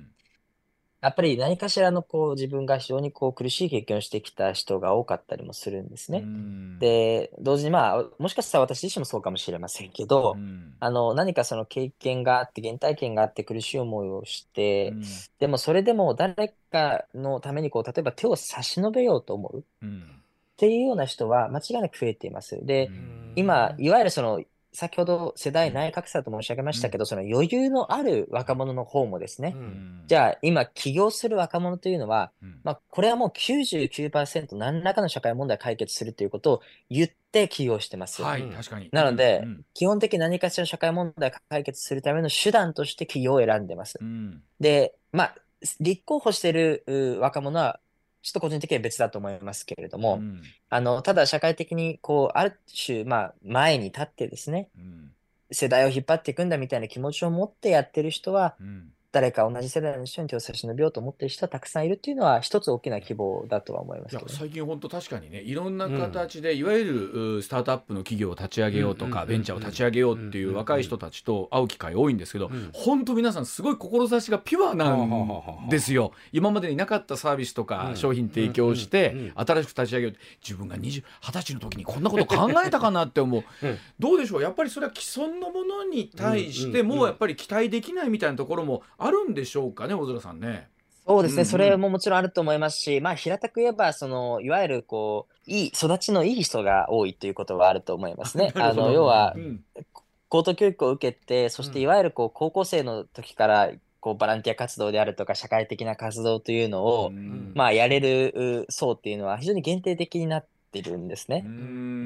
Speaker 4: やっぱり何かしらのこう自分が非常にこう苦しい経験をしてきた人が多かったりもするんですうね。んで、同時にまあ、もしかしたら私自身もそうかもしれませんけうど、んあの、何かその経験があって、原体験があって苦しい思いをしうて、んでもそれでも誰かのためにこう、例えば手を差し伸べようと思う。うんっていうような人は間違いなく増えています。で、今、いわゆるその、先ほど世代内閣差と申し上げましたけど、うん、その余裕のある若者の方もですね、うん、じゃあ今起業する若者というのは、うん、まあ、これはもう99%何らかの社会問題解決するということを言って起業してます。はい、確かに。なので、基本的に何かしらの社会問題解決するための手段として起業を選んでます。で、まあ、立候補している若者はちょっと個人的には別だと思いますけれども、うん、あのただ社会的にこうある種、まあ、前に立ってですね、うん、世代を引っ張っていくんだみたいな気持ちを持ってやってる人は、誰か同じ世代の人に手を差し伸べようと思ってる人はたくさんいるっていうのは一つ大きな希望だとは思いま
Speaker 1: す、ね、最近本当確かにねいろんな形で、うん、いわゆるスタートアップの企業を立ち上げようとか、ベンチャーを立ち上げようっていう若い人たちと会う機会多いんですけど、うん、本当皆さんすごい志がピュアなんですよ、今までになかったサービスとか商品提供して、新しく立ち上げよう自分が二十歳の時にこんなこと考えたかなって思う、どうでしょうやっぱりそれは既存のものに対してもやっぱり期待できないみたいなところもあるんでしょうかね大空さんね。そ
Speaker 4: うですね、うんうん、それももちろんあると思いますし、まあ、平たく言えばその、いわゆるこういい育ちのいい人が多いということはあると思いますね。あの要は、うん、高等教育を受けて、そしていわゆるこう高校生の時からこうボランティア活動であるとか社会的な活動というのを、うん、まあ、やれる層っていうのは非常に限定的になっってるんですね。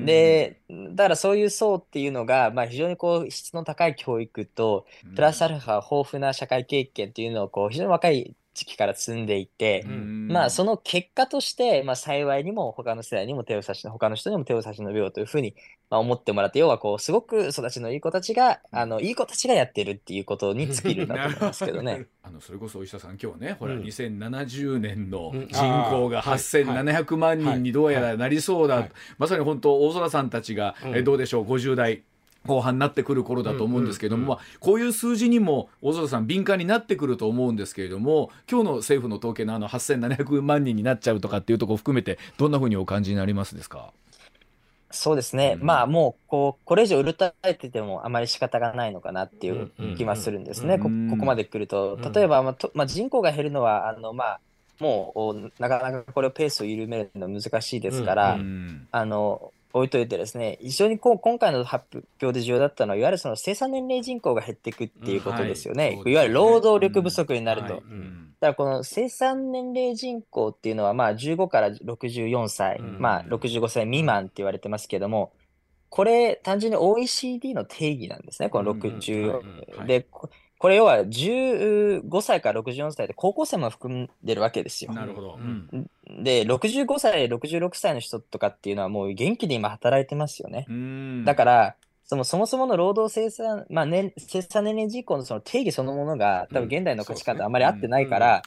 Speaker 4: でだからそういう層っていうのが、まあ、非常にこう質の高い教育とプラスアルファ豊富な社会経験っていうのをこう非常に若い時期から積んでいて、まあその結果として、まあ、幸いにも他の世代にも手を差し他の人にも手を差し伸べようというふうに、まあ、思ってもらって要はこうすごく育ちのいい子たちがあのいい子たちがやってるっていうことに尽きるんだと思いますけどね。
Speaker 1: あのそれこそお医者さん今日ねほら、うん、2070年の人口が8700万人にどうやらなりそうだ、まさに本当大空さんたちが、えどうでしょう50代後半になってくる頃だと思うんですけれども、まあ、こういう数字にも小沢さん敏感になってくると思うんですけれども今日の政府の統計のあの8700万人になっちゃうとかっていうところ含めてどんなふうにお感じになりますですか
Speaker 4: そうですね、うん、まあもうこうこれ以上うるたえててもあまり仕方がないのかなっていう気はするんですね、こここまでくると。例えば、まあとまあ、人口が減るのはあの、まあ、もうなかなかこれをペースを緩めるのは難しいですから、うんうん、あの置いといてですね、非常にこう今回の発表で重要だったのは、いわゆるその生産年齢人口が減っていくっていうことですよね。うんはい、いわゆる労働力不足になると。うんはいうん、だからこの生産年齢人口っていうのは、まあ15から64歳、まあ65歳未満って言われてますけども、これ単純に OECD の定義なんですね、この60、で、これ要は15歳から64歳で高校生も含んでるわけですよ。なるほど。うん、で、65歳、66歳の人とかっていうのはもう元気で今働いてますよね。だから、そのそもそもの労働生産、まあ年、生産年齢人口のその定義そのものが、多分現代の価値観とあまり合ってないから、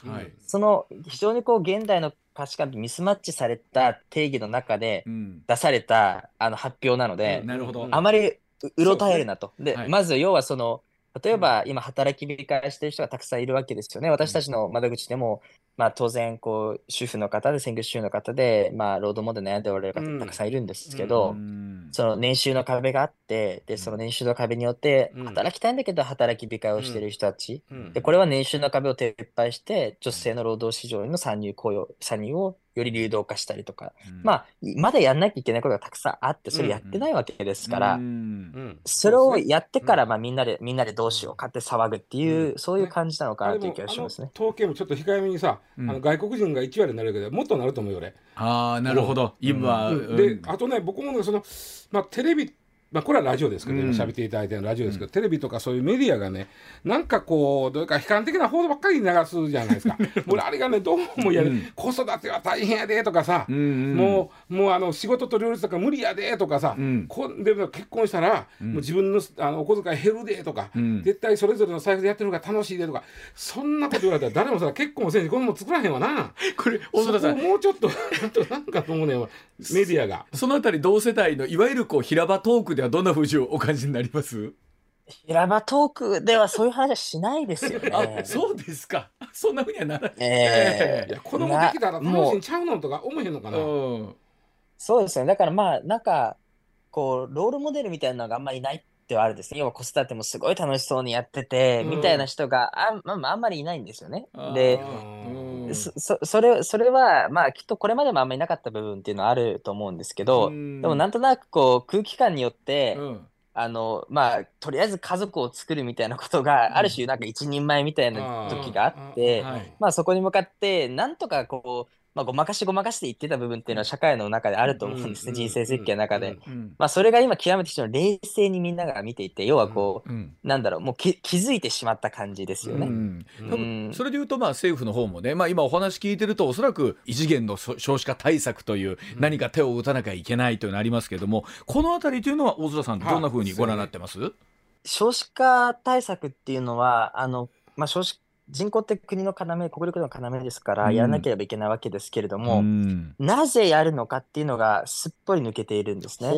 Speaker 4: その非常にこう現代の価値観とミスマッチされた定義の中で出された、あの発表なので、うん、あまりうろたえるなと。で、はい、まず要はその、例えば、今、働き控えしてる人がたくさんいるわけですよね。私たちの窓口でも、まあ、当然、こう、主婦の方で、専業主婦の方で、まあ、労働問題悩んでおられる方たくさんいるんですけど、その年収の壁があって、で、その年収の壁によって、働きたいんだけど、働き控えをしてる人たち、で、これは年収の壁を撤廃して、女性の労働市場への参入雇用、参入をより流動化したりとか、うん、まあ、まだやんなきゃいけないことがたくさんあって、それやってないわけですから、うんうん、それをやってから、まあ、みんなで、みんなでどうしようかって騒ぐっていう、そういう感じなのかなという気がしますね。
Speaker 2: 統計もちょっと控えめにさ、あの外国人が1割になるけど、もっとなると思うよ、俺。
Speaker 1: ああ、なるほど。今、
Speaker 2: で、あとね、僕もその、まあ、テレビまあ、これはラジオですけど、今喋っていただいてるラジオですけど、テレビとかそういうメディアがね、なんかこう、どういうか悲観的な報道ばっかり流すじゃないですか。もうあれがね、どうもやる、子育ては大変やでとかさ、もう、もうあの仕事と両立とか無理やでとかさ、こで結婚したら、もう自分のあのお小遣い減るでとか、絶対それぞれの財布でやってるのが楽しいでとか、そんなこと言われたら、誰もさ、結婚もせんし、子供作らへんわな。これ、大空さん。もうちょっと、なんかと思うねメディアが。その
Speaker 1: あ
Speaker 2: たり、同世代のいわゆるこう平場ト
Speaker 1: ークではどんな風潮をお感じになります
Speaker 4: 平場トークではそういう話はしないですよね。あ
Speaker 1: そうですか。そんなふ
Speaker 2: う
Speaker 1: にはな
Speaker 2: ら
Speaker 1: ない。え
Speaker 2: ー、いや子供できたら楽しんちゃうのとか思えへんのかな。
Speaker 4: そうですね。だからまあなんかこうロールモデルみたいなのがあんまりいないってはあるですね。要は子育てもすごい楽しそうにやってて、みたいな人があ,、まあ、あんまりいないんですよね。で、そそれそれは、まあ、きっとこれまでもあんまりなかった部分っていうのはあると思うんですけど、うん、でもなんとなくこう空気感によって、うん、あのまあ、とりあえず家族を作るみたいなことが、ある種なんか一人前みたいな時があって、はい、まあ、そこに向かってなんとかこうまあ、ごまかしごまかして言ってた部分っていうのは社会の中であると思うんですね、うん、人生設計の中で。うん、まあ、それが今極めて冷静にみんなが見ていて要はこう、うん、なんだろうもう気づいてしまった感じですよね。
Speaker 1: それでいうとまあ政府の方もね、まあ、今お話聞いてるとおそらく異次元の少子化対策という何か手を打たなきゃいけないというのありますけどもこの辺りというのは大空さんどんなふうにご覧になってます、はあ、
Speaker 4: 少子化対策っていうのはあの、まあ、少子人口って国の要、国力の要ですから、やらなければいけないわけですけれども、うん、なぜやるのかっていうのがすっぽり抜けているんですね。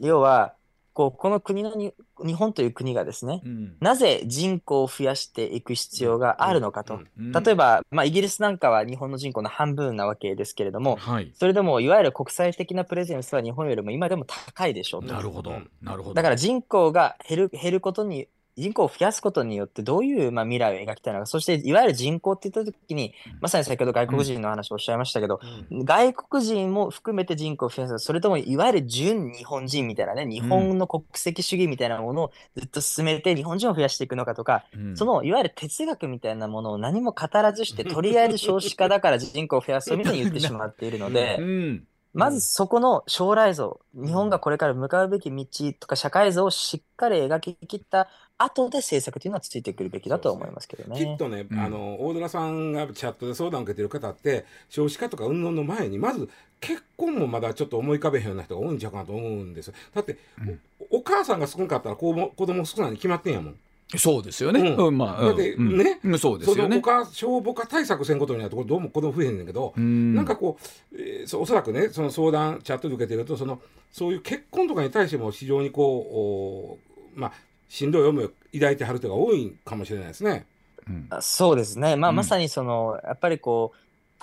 Speaker 4: 要はこうこの国のに日本という国がですね、うん、なぜ人口を増やしていく必要があるのかと、うんうん、例えば、まあ、イギリスなんかは日本の人口の半分なわけですけれども、はい、それでもいわゆる国際的なプレゼンスは日本よりも今でも高いでしょうとなるほどなるほどだから人口が減る減ることに人口を増やすことによってどういう、まあ、未来を描きたいのか、そしていわゆる人口って言ったときに、まさに先ほど外国人の話をおっしゃいましたけど、うん、外国人も含めて人口を増やす、それともいわゆる純日本人みたいなね、日本の国籍主義みたいなものをずっと進めて日本人を増やしていくのかとか、うん、そのいわゆる哲学みたいなものを何も語らずして、とりあえず少子化だから人口を増やすみたいに言ってしまっているので、うんまずそこの将来像、日本がこれから向かうべき道とか社会像をしっかり描ききった後で政策というのはついてくるべきだと思いますけど
Speaker 2: ね。ねきっとね、うん、あの、大空さんがチャットで相談を受けてる方って、少子化とか運動の前に、まず結婚もまだちょっと思い浮かべへんような人が多いんちゃうかなと思うんですよ。だって、うん、お母さんが少なかったら子も子供少ないに決まってんやもん。
Speaker 1: そうですよね。うん、まあ、だってね、
Speaker 2: うん、そうですよね。消防化対策せんことになるとどうも子供増えへんだけど、んなんかこう、えー、おそらくね、その相談チャットで受けてると、そのそういう結婚とかに対しても非常にこう、まあしんどい思いを抱いてはる人が多いかもしれないですね。
Speaker 4: うん、そうですね。まあまさにその、やっぱりこう。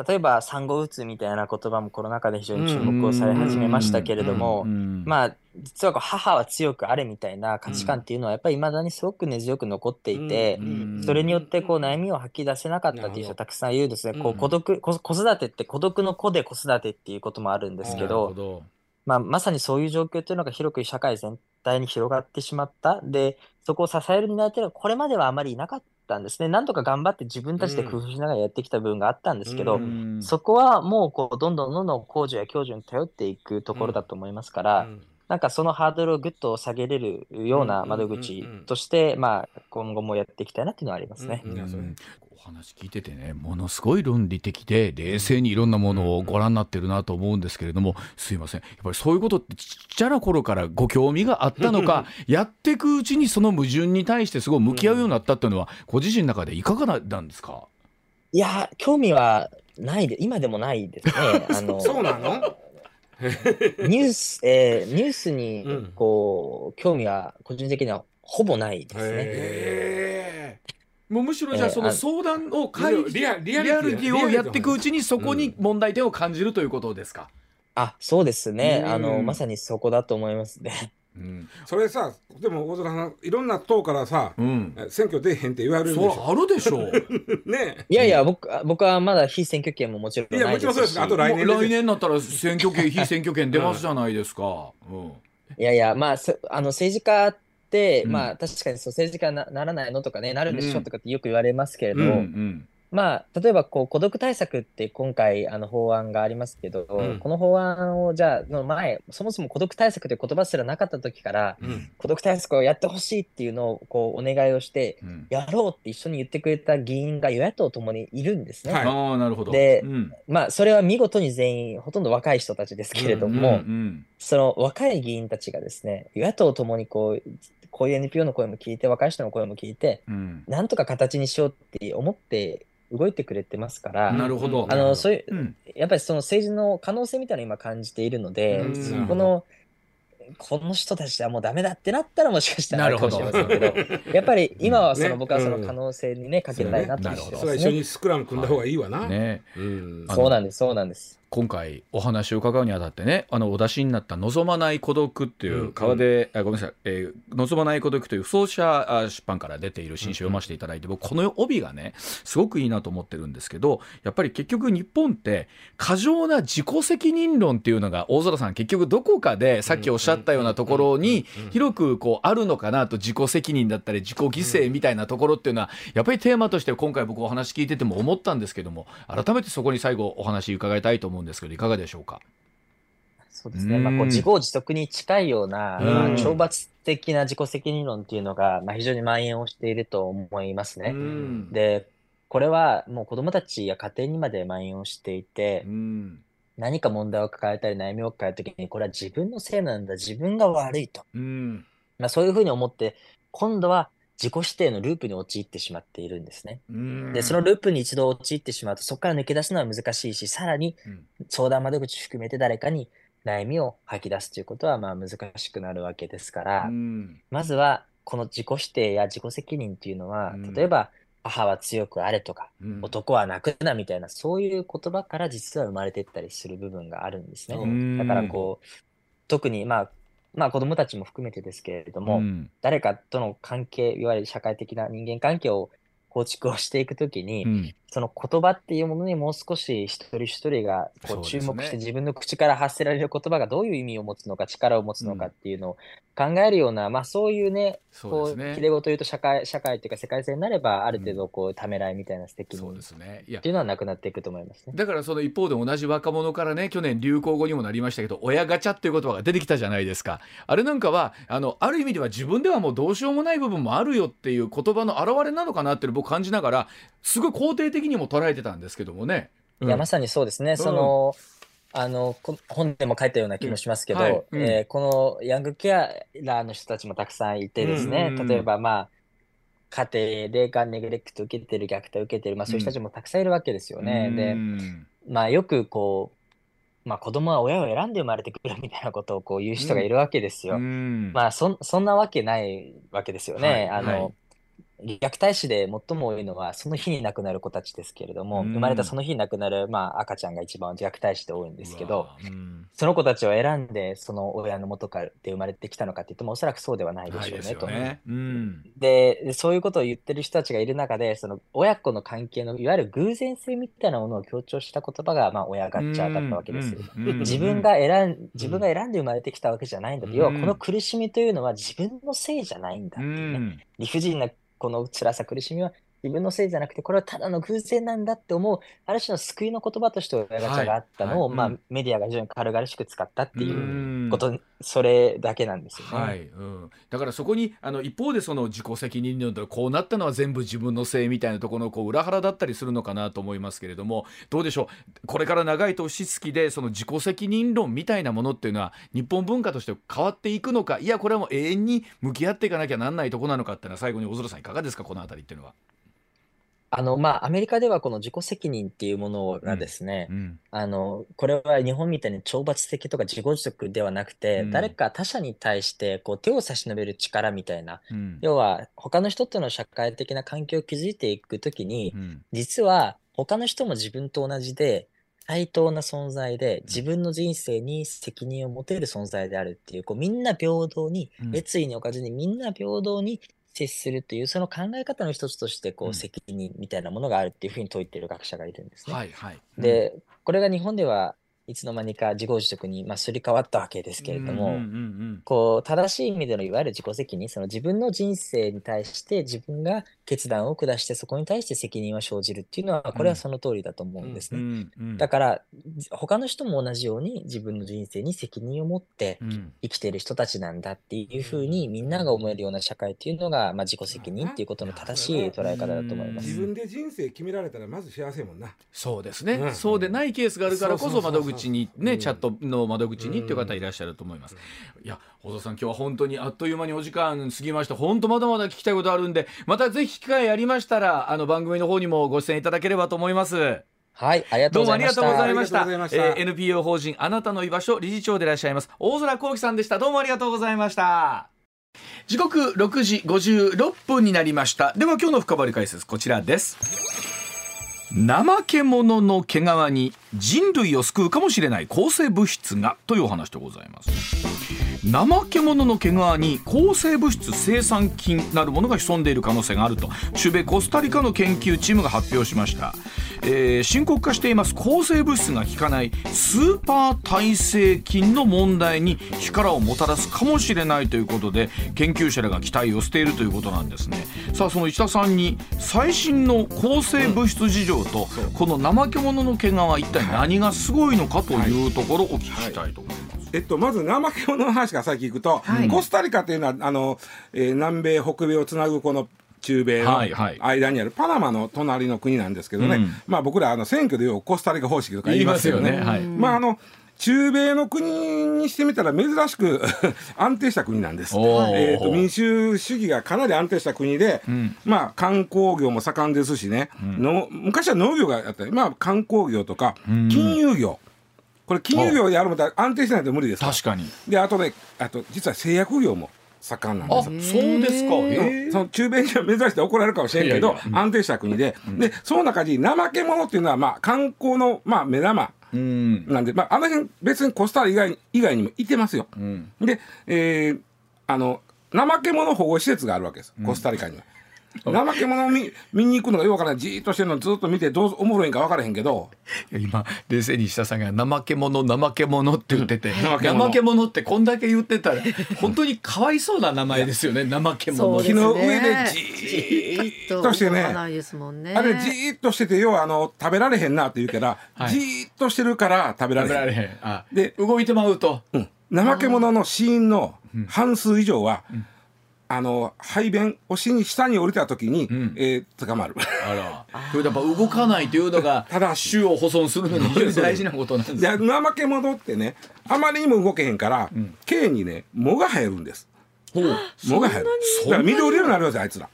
Speaker 4: 例えば産後うつみたいな言葉もコロナ禍で非常に注目をされ始めましたけれども、まあ、実は母は強くあれみたいな価値観っていうのはやっぱりいまだにすごく根強く残っていて、それによってこう悩みを吐き出せなかったっていう人はたくさんいるんですね。こう孤独子育てって孤独の子で子育てっていうこともあるんですけど、まあ、まさにそういう状況っていうのが広く社会全体に広がってしまった。で、そこを支える担い手がこれまではあまりいなかった。たんですね。なんとか頑張って自分たちで工夫しながらやってきた部分があったんですけど、うん、そこはもうこうどんどんどんどんや教授に頼っていくところだと思いますから、うん、なんかそのハードルをぐっと下げれるような窓口として、今後もやっていきたいなっていうのはありますね。
Speaker 1: 話聞いててね、ものすごい論理的で、冷静にいろんなものをご覧になってるなと思うんですけれども、すいません、やっぱりそういうことってちっちゃな頃からご興味があったのか、やっていくうちにその矛盾に対してすごい向き合うようになったっていうのは、ご自身の中でいかがなんですか
Speaker 4: いや、興味はないで、今でもないですね。あのそうなの ニュース、えー、ニュースにこう、興味は個人的にはほぼないで
Speaker 1: すね。もうむしろじゃあその相談を会議、リアリアリティをやっていくうちにそこに問題点を感じるということですか、
Speaker 4: あそうですね、あのまさにそこだと思いますね。うん、
Speaker 2: それさでも大空さんいろんな党からさ、うん、選挙出へんって言われる
Speaker 1: んでしょあるでしょう
Speaker 4: ねいやいや僕僕はまだ非選挙権ももちろん
Speaker 1: な
Speaker 4: いですいやもちろん
Speaker 1: そう
Speaker 4: です
Speaker 1: あと来年来年になったら選挙権非選挙権出ますじゃないですか、
Speaker 4: うん、いやいやまああの政治家、うん、まあ確かにそう政治家にならないのとかねなるでしょとかってよく言われますけれど、うんうん、まあ例えばこう孤独対策って今回あの法案がありますけど、この法案をじゃあの前そもそも孤独対策という言葉すらなかった時から、孤独対策をやってほしいっていうのをこうお願いをして、やろうって一緒に言ってくれた議員が与野党ともにいるんですね。はい、あなるほどで、まあそれは見事に全員ほとんど若い人たちですけれども。うんうんうんその若い議員たちがですね、与野党ともにこう、こういう NPO の声も聞いて、若い人の声も聞いて、うん、なんとか形にしようって思って動いてくれてますから、なるほど。あの、そういう、やっぱりその政治の可能性みたいなのを今感じているので、この、この人たちはもうダメだってなったらもしかしたらあるかもしれませんけど やっぱり今はその、僕はその可能性にねかけたいなと思
Speaker 2: ってます、ね、それは一緒にスクラム組んだ方がいいわな、ね
Speaker 4: そうなんですそうなんです
Speaker 1: 今回お話を伺うにあたってねあのお出しになった「望まない孤独」っていう川で、うんうん、ごめんなさい、えー「望まない孤独」という創者出版から出ている新書を読ませていただいて、僕この帯がねすごくいいなと思ってるんですけどやっぱり結局日本って過剰な自己責任論っていうのが大空さん結局どこかでさっきおっしゃったようなところに広くこうあるのかなと自己責任だったり自己犠牲みたいなところっていうのはやっぱりテーマとして今回僕お話聞いてても思ったんですけども改めてそこに最後お話伺いたいと思うんですんですけどいかがでしょうか
Speaker 4: そうですね、まあ、こう自業自得に近いような、まあ、懲罰的な自己責任論というのが、まあ、非常に蔓延をしていると思いますね。でこれはもう子どもたちや家庭にまで蔓延をしていて、何か問題を抱えたり悩みを抱えた時にこれは自分のせいなんだ自分が悪いと、まあ、そういうふうに思って今度は自己指定のループに陥ってしまっているんですね。で、そのループに一度陥ってしまうと、そこから抜け出すのは難しいし、さらに相談窓口含めて誰かに悩みを吐き出すということは、まあ難しくなるわけですから、まずは、この自己指定や自己責任っていうのは、例えば、母は強くあれとか、男は泣くなみたいな、そういう言葉から実は生まれていったりする部分があるんですね。だからこう、特にまあまあ子供たちも含めてですけれども、うん、誰かとの関係、いわゆる社会的な人間関係を構築をしていくときに、うその言葉っていうものにもう少し一人一人がこう注目して自分の口から発せられる言葉がどういう意味を持つのか力を持つのかっていうのを考えるような、うん、まあそういうねそうねこう切れい事言うと社会社会というか世界線になればある程度こうためらいみたいな素敵に、うん、そうですねっていうのはなくなっていくと思いますね
Speaker 1: だからその一方で同じ若者からね去年流行語にもなりましたけど親ガチャっていう言葉が出てきたじゃないですかあれなんかはあのある意味では自分ではもうどうしようもない部分もあるよっていう言葉の表れなのかなって僕感じながらすごい肯定的にも捉えてたんですけどもね。
Speaker 4: いや、まさにそうですね。その、あの、本でも書いたような気もしますけど、はい、えー、このヤングケアラーの人たちもたくさんいてですね、例えばまあ、家庭でがネグレクト受けてる、虐待受けてる、まあそういう人たちもたくさんいるわけですよね。で、まあよくこう、まあ、子供は親を選んで生まれてくるみたいなことをこう言う人がいるわけですよ。うん、まあそ、そんなわけないわけですよね。はい、あの、はい、虐待死で最も多いのはその日に亡くなる子たちですけれども、うん、生まれたその日に亡くなる、まあ、赤ちゃんが一番虐待死で多いんですけど、うん、その子たちを選んでその親の元からで生まれてきたのかって言ってもおそらくそうではないでしょうねと。ねうん、でそういうことを言ってる人たちがいる中でその親子の関係のいわゆる偶然性みたいなものを強調した言葉が、まあ、親ガッチャだったわけです。自分が選ん自分が選んで生まれてきたわけじゃないんだど、要はこの苦しみというのは自分のせいじゃないんだっていうね。理不尽なこの辛さ、苦しみは自分のせいじゃなくて、これはただの偶然なんだって思う、ある種の救いの言葉として親ガチャがあったのを、はいはいまあ、メディアが非常に軽々しく使ったっていう。うこと、それだけなんですよね。はいう
Speaker 1: ん、だからそこにあの一方でその自己責任論でこうなったのは全部自分のせいみたいなところのこう裏腹だったりするのかなと思いますけれどもどうでしょうこれから長い年月でその自己責任論みたいなものっていうのは日本文化として変わっていくのかいやこれはもう永遠に向き合っていかなきゃなんないとこなのかっていうのは最後に小空さんいかがですかこの辺りっていうのは。
Speaker 4: あの、まあ、アメリカではこの自己責任っていうものがですね、うんうん、あの、これは日本みたいに懲罰的とか自己自得ではなくて、うん、誰か他者に対してこう手を差し伸べる力みたいな、要は他の人との社会的な環境を築いていくときに、実は他の人も自分と同じで、対等な存在で自分の人生に責任を持てる存在であるっていうこうみんな平等に、うん、熱意におかずにみんな平等に接するというその考え方の一つとしてこう責任みたいなものがあるっていうふうに説いてる学者がいるんですね。はいはい、でこれが日本ではいつの間にか自業自得に、まあ、すり替わったわけですけれども、うんうんうん、こう正しい意味でのいわゆる自己責任その自分の人生に対して自分が決断を下してそこに対して責任は生じるっていうのはこれはその通りだと思うんですね、うんうんうん、だから他の人も同じように自分の人生に責任を持って生きている人たちなんだっていうふうにみんなが思えるような社会っていうのが、まあ、自己責任っていうことの正しい捉え方だと思います、
Speaker 2: 自分で人生決められたらまず幸せもんな
Speaker 1: そうですね、うん、そうでないケースがあるからこそ窓口口にね、チャットの窓口にっていう方いらっしゃると思います。いや、細田さん、今日は本当にあっという間にお時間過ぎました。本当まだまだ聞きたいことあるんで、またぜひ機会ありましたら、あの番組の方にもご出演いただければと思います。
Speaker 4: はい、ありがとうご
Speaker 1: ざいました。どうもありがとうございま
Speaker 4: した。えー、
Speaker 1: NPO 法人あなたの居場所理事長でいらっしゃいます大空幸喜さんでした。どうもありがとうございました。時刻6時56分になりました。では今日の深掘り解説こちらです。怠け者の毛皮に人類を救うかもしれない抗生物質がというお話でございます怠け者の毛皮に抗生物質生産菌なるものが潜んでいる可能性があると中米コスタリカの研究チームが発表しましたえー、深刻化しています抗生物質が効かないスーパー耐性菌の問題に力をもたらすかもしれないということで研究者らが期待をしているということなんですねさあその石田さんに最新の抗生物質事情と、うん、この怠け者の我は一体何がすごいのかというところをお聞きした
Speaker 2: い
Speaker 1: と思います、はいはいえっと、ま
Speaker 2: ず怠け者の話がき行くと、はい、コスタリカというのはあの、えー、南米北米をつなぐこの中米の間にあるパナマの隣の国なんですけどね、まあ、僕らあの選挙でいうコスタリカ方式とか言いますよね。まああの中米の国にしてみたら珍しく 安定した国なんです、えと、民主主義がかなり安定した国で、うん、まあ、観光業も盛んですしね、うん、の昔は農業があったり、まあ、観光業とか金融業、うん、これ金融業やるもた安定しないと無理です
Speaker 1: 確かに
Speaker 2: であとねあと実は製薬業も
Speaker 1: 盛んなんです。そうですか。うん、
Speaker 2: その中米には指して怒られるかもしれんけど、いやいやうん、安定した国で、うん、で、その中に怠け者っていうのは、まあ、観光の、まあ、目玉。うん、なんで、まあ、あの辺、別にコスタリカ以外以外にもいてますよ。うん、で、えー、あの、怠け者保護施設があるわけです、コスタリカには。怠け者を見見に行くのがよくわからないじーっとしてるのずっと見てどうおもろいんか分からへんけど
Speaker 1: 今冷静にしたさんが「怠け者怠け者」って言ってて、うん、怠け者ってこんだけ言ってたら本当にかわいそうな名前ですよね怠け者木の上でじー
Speaker 2: っとしてねあれじーっとしてて要はあの食べられへんなって言うから、はい、じーっとしてるから食べられへん。へん
Speaker 1: で動いてまうと、
Speaker 2: うん、怠け者の死因の半数以上は、うんあの排便お尻に下に降りた時に、うん、えー、捕まる
Speaker 1: あらそれやっぱ動かないというのが
Speaker 2: ただ種
Speaker 1: を保存するのに
Speaker 2: 非常に大事なことなんですで怠け者ってねあまりにも動けへんから、うん、にね藻が生えるんです藻が生えるだから緑色になるんであいつら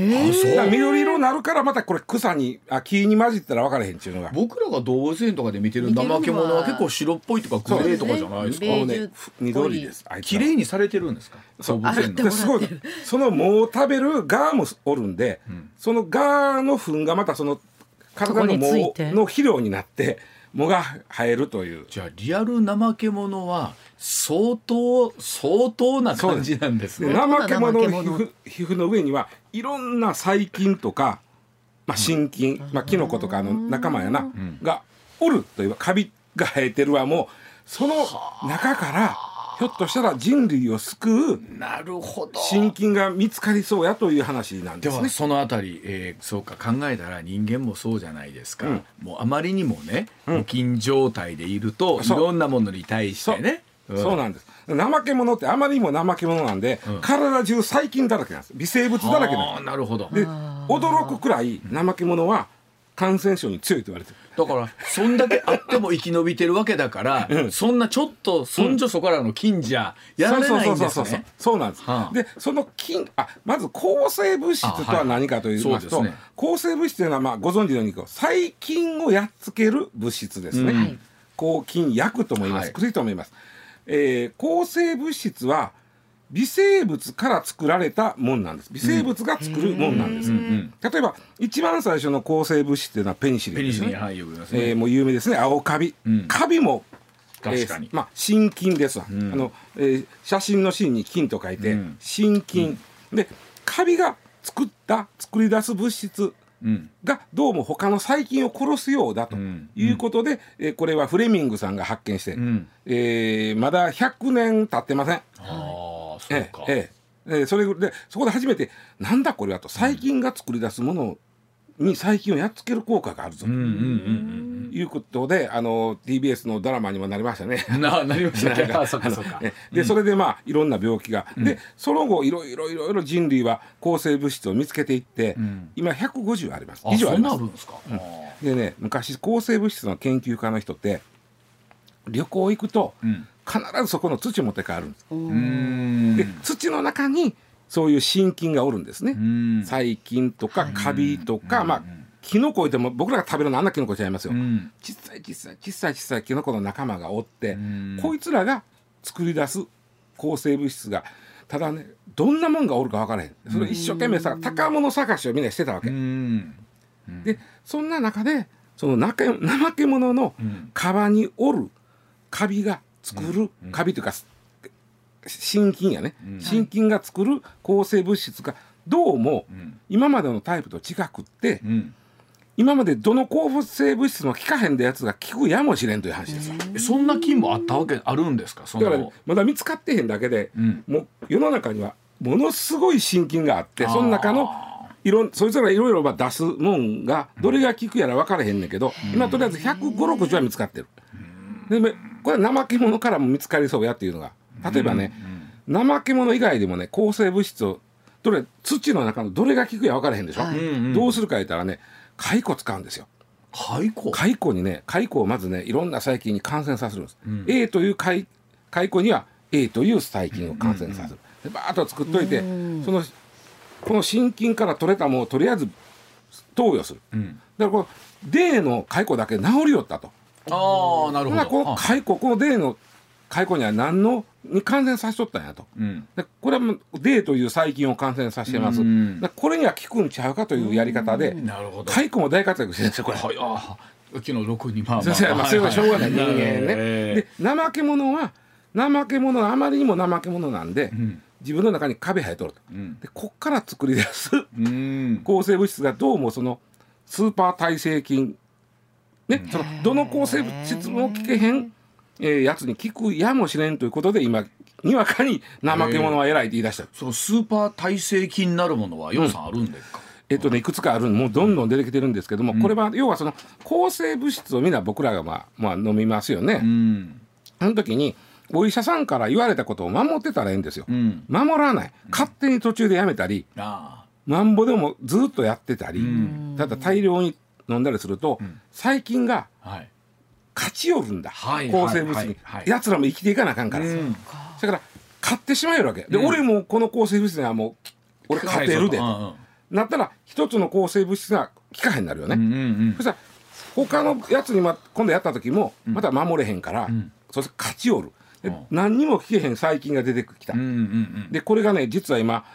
Speaker 2: 緑色になるからまたこれ草にあ木に混じったら分からへんっていうのが
Speaker 1: 僕らが動物園とかで見てる怠け者は結構白っぽいとかグレーとかじゃないです
Speaker 2: かね緑です
Speaker 1: 綺麗にされてるんですか動物
Speaker 2: 園
Speaker 1: です
Speaker 2: ご
Speaker 1: い
Speaker 2: その藻を食べるガーもおるんで、うん、そのガーの糞がまたその体の藻の肥料になって。もが生えるという
Speaker 1: じゃあリアル怠け者は相当相当な感じなんですね怠け
Speaker 2: 者の皮膚の上にはいろんな細菌とか、まあ、真菌、まあ、キノコとかの仲間やな、がおるというかカビが生えてるわもうその中からひょっとしたら人類を救う
Speaker 1: なるほど
Speaker 2: 新菌が見つかりそうやという話なんですね。で
Speaker 1: はそのあたり、えー、そうか考えたら人間もそうじゃないですか、うん、もうあまりにもね無菌状態でいると、うん、いろんなものに対してね。
Speaker 2: うん、そうなんです怠け者ってあまりにも怠け者なんで、うん、体中細菌だらけなんです微生物だらけ
Speaker 1: な
Speaker 2: んで
Speaker 1: すなるほど
Speaker 2: で驚くくらい怠け者は感染症に強いと言われてる
Speaker 1: だからそんだけあっても生き延びてるわけだから、うん、そんなちょっとそんじょそこらの菌じゃやられないん
Speaker 2: ですねそうなんです、はあ、でその菌あまず抗生物質とは何かと言いますと、はいすね、抗生物質というのは、まあ、ご存知のように細菌をやっつける物質ですね、うん、抗菌薬とも言います、薬とも言います、えー、抗生物質は微生物から作られたもんなんです微生物が作るもんなんです、うん、例えば一番最初の抗生物質っていうのはペニシリンですね、はね、えー、もう有名ですね青カビ、うん、カビも
Speaker 1: えー、まあ
Speaker 2: 心筋ですわ、うん、あのえー、写真の芯に金と書いて心筋、でカビが作った作り出す物質がどうも他の細菌を殺すようだということで、えー、これはフレミングさんが発見して、えまだ100年経ってません。えええええ、それでそこで初めてなんだこれはと細菌が作り出すものに細菌をやっつける効果があるぞということであの TBS のドラマにもなりましたね。ななりましたね。あそかそかでそれでまあいろんな病気が、うん、でその後いろいろいろいろ人類は抗生物質を見つけていって、うん、今150あります以上あります。んですか、でね昔抗生物質の研究家の人って旅行行くと、うん必ずそこの土持って帰るんですで土の中にそういう真菌がおるんですね細菌とかカビとか、まあキノコいても僕らが食べるのあんなキノコちゃいますよ、小さい小さい小さい小さいキノコの仲間がおって、こいつらが作り出す抗生物質がただねどんなもんがおるか分からへんそれ一生懸命さ高物探しをみんなしてたわけ、でそんな中でその怠け者のカバにおるカビが作るカビというか心筋やね心筋が作る抗生物質がどうも今までのタイプと近くって、今までどの抗生物質も効かへんでやつが効くやもしれんという話
Speaker 1: ですそんな菌もあったわけあるんですかだ
Speaker 2: から、ね、まだ見つかってへんだけで、うん、もう世の中にはものすごい心筋があってその中のいろそいつらいろいろ出すもんがどれが効くやら分からへんねんけど、うん、今とりあえず1 5 6種は見つかってる。でこれは怠け者からも見つかりそうやっていうのが例えばね、うんうん、怠け者以外でもね抗生物質をどれ土の中のどれが効くや分からへんでしょ、はい、どうするか言ったらね蚕使うんですよ。
Speaker 1: 蚕
Speaker 2: 蚕にね蚕をまずねいろんな細菌に感染させるんです、うん、A という蚕には A という細菌を感染させる、うんうん、でバーッと作っといて、うん、そのこの心筋から取れたものをとりあえず投与する、うん、だからこの D の蚕だけ治りよったと
Speaker 1: ああなるほど
Speaker 2: この解雇このーの解雇には何のに感染させとったんやと、うん、これはもうデーという細菌を感染させてます、うん、これには効くんちゃうかというやり方で、う解雇も大活躍してるんですよこれ。はいあ
Speaker 1: 昨
Speaker 2: 6
Speaker 1: に
Speaker 2: まあままあ、それはしょうがない人間ね。で怠け者は怠け者あまりにも怠け者なんで、うん、自分の中に壁生えとると、うん、でこっから作り出す、抗生物質がどうもそのスーパー耐性菌ね、そのどの抗生物質も聞けへん、えー、やつに効くやもしれんということで今にわかに怠け者は偉いって言い出した、
Speaker 1: そのスーパー耐性菌になるものは楊さあるん
Speaker 2: ですか、うん、え
Speaker 1: っ
Speaker 2: とね、いくつかあるもうどんどん出てきてるんですけども、うん、これは要はその抗生物質をみんな僕らが、まあ、まあ飲みますよね。うん、その時にお医者さんから言われたことを守ってたらいいんですよ。うん、守らない勝手に途中でやめたり、うん、なんぼでもずっとやってたり、うん、ただ大量に飲んだりすると、細菌が勝ち寄るんだ、抗生物質に、やつらも生きていかなあかんから、うん、だから買ってしまえるわけで、俺もこの抗生物質にはもう俺勝てるでと、なったら一つの抗生物質が効かへんなるよね、うんそしたら他のやつに、ま、今度やった時もまた守れへんから、うんそして勝ち寄る何にも効けへん細菌が出てきた、うううんんん、でこれがね実は今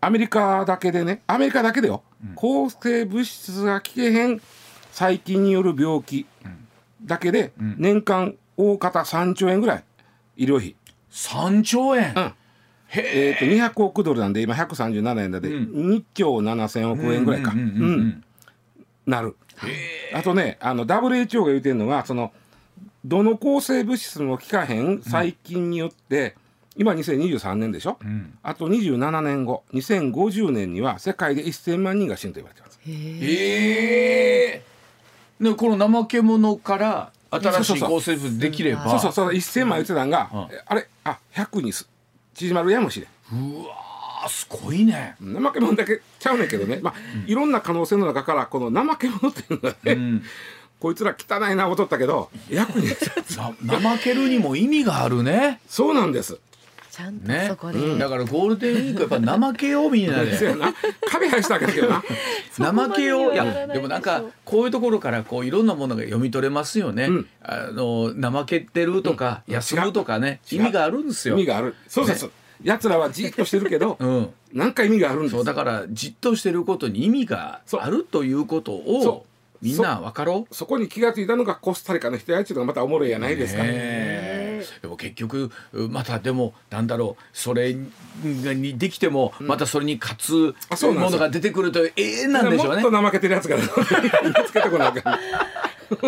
Speaker 2: アメリカだけでねアメリカだけでよ、うん、抗生物質が効けへん細菌による病気だけで年間大方3兆円ぐらい医療費
Speaker 1: 3兆円、うん
Speaker 2: えー、と200億ドルなんで今137円だで、2兆7000億円ぐらいかなるあとねあの WHO が言うてるのはそのどの抗生物質も効かへん細菌によって、うん、今2023年でしょ、うん、あと27年後2050年には世界で1000万人が死ぬと言われてますへ
Speaker 1: えでこの怠け者から新しい構成物できれば
Speaker 2: そうそうそう1,000枚打つなんが、あれあ100に縮まるやもしれ
Speaker 1: んうわすごいね
Speaker 2: 怠け者だけちゃうねんけどね、まあ、いろんな可能性の中からこの怠け者っていうのがね、こいつら汚いなおとったけど 役に怠けるに
Speaker 1: も意
Speaker 2: 味がある
Speaker 1: ね
Speaker 2: そうなんです
Speaker 1: ちゃんとそこで、ねうん、だからゴールデンウィークやっぱ怠けようみんなで
Speaker 2: 壁はしたけどな
Speaker 1: 怠けよういやでもなんかこういうところからこういろんなものが読み取れますよね、うん、あの怠けてるとか、うん、休むとかね意味があるんですよ
Speaker 2: 意味があるそうそうそう、ね奴らはじっとしてるけど、うん、なんか意味があるんですよ
Speaker 1: だからじっとしてることに意味があるということをみんな分かろ
Speaker 2: うそこに気が付いたのがコスタリカの人やちゅうのがまたおもろいやないですか。ね
Speaker 1: でも結局またでもなんだろうそれにできてもまたそれに勝つものが出てくるという永遠なんでしょうね。
Speaker 2: もっと怠けてるやつがつけてこなあか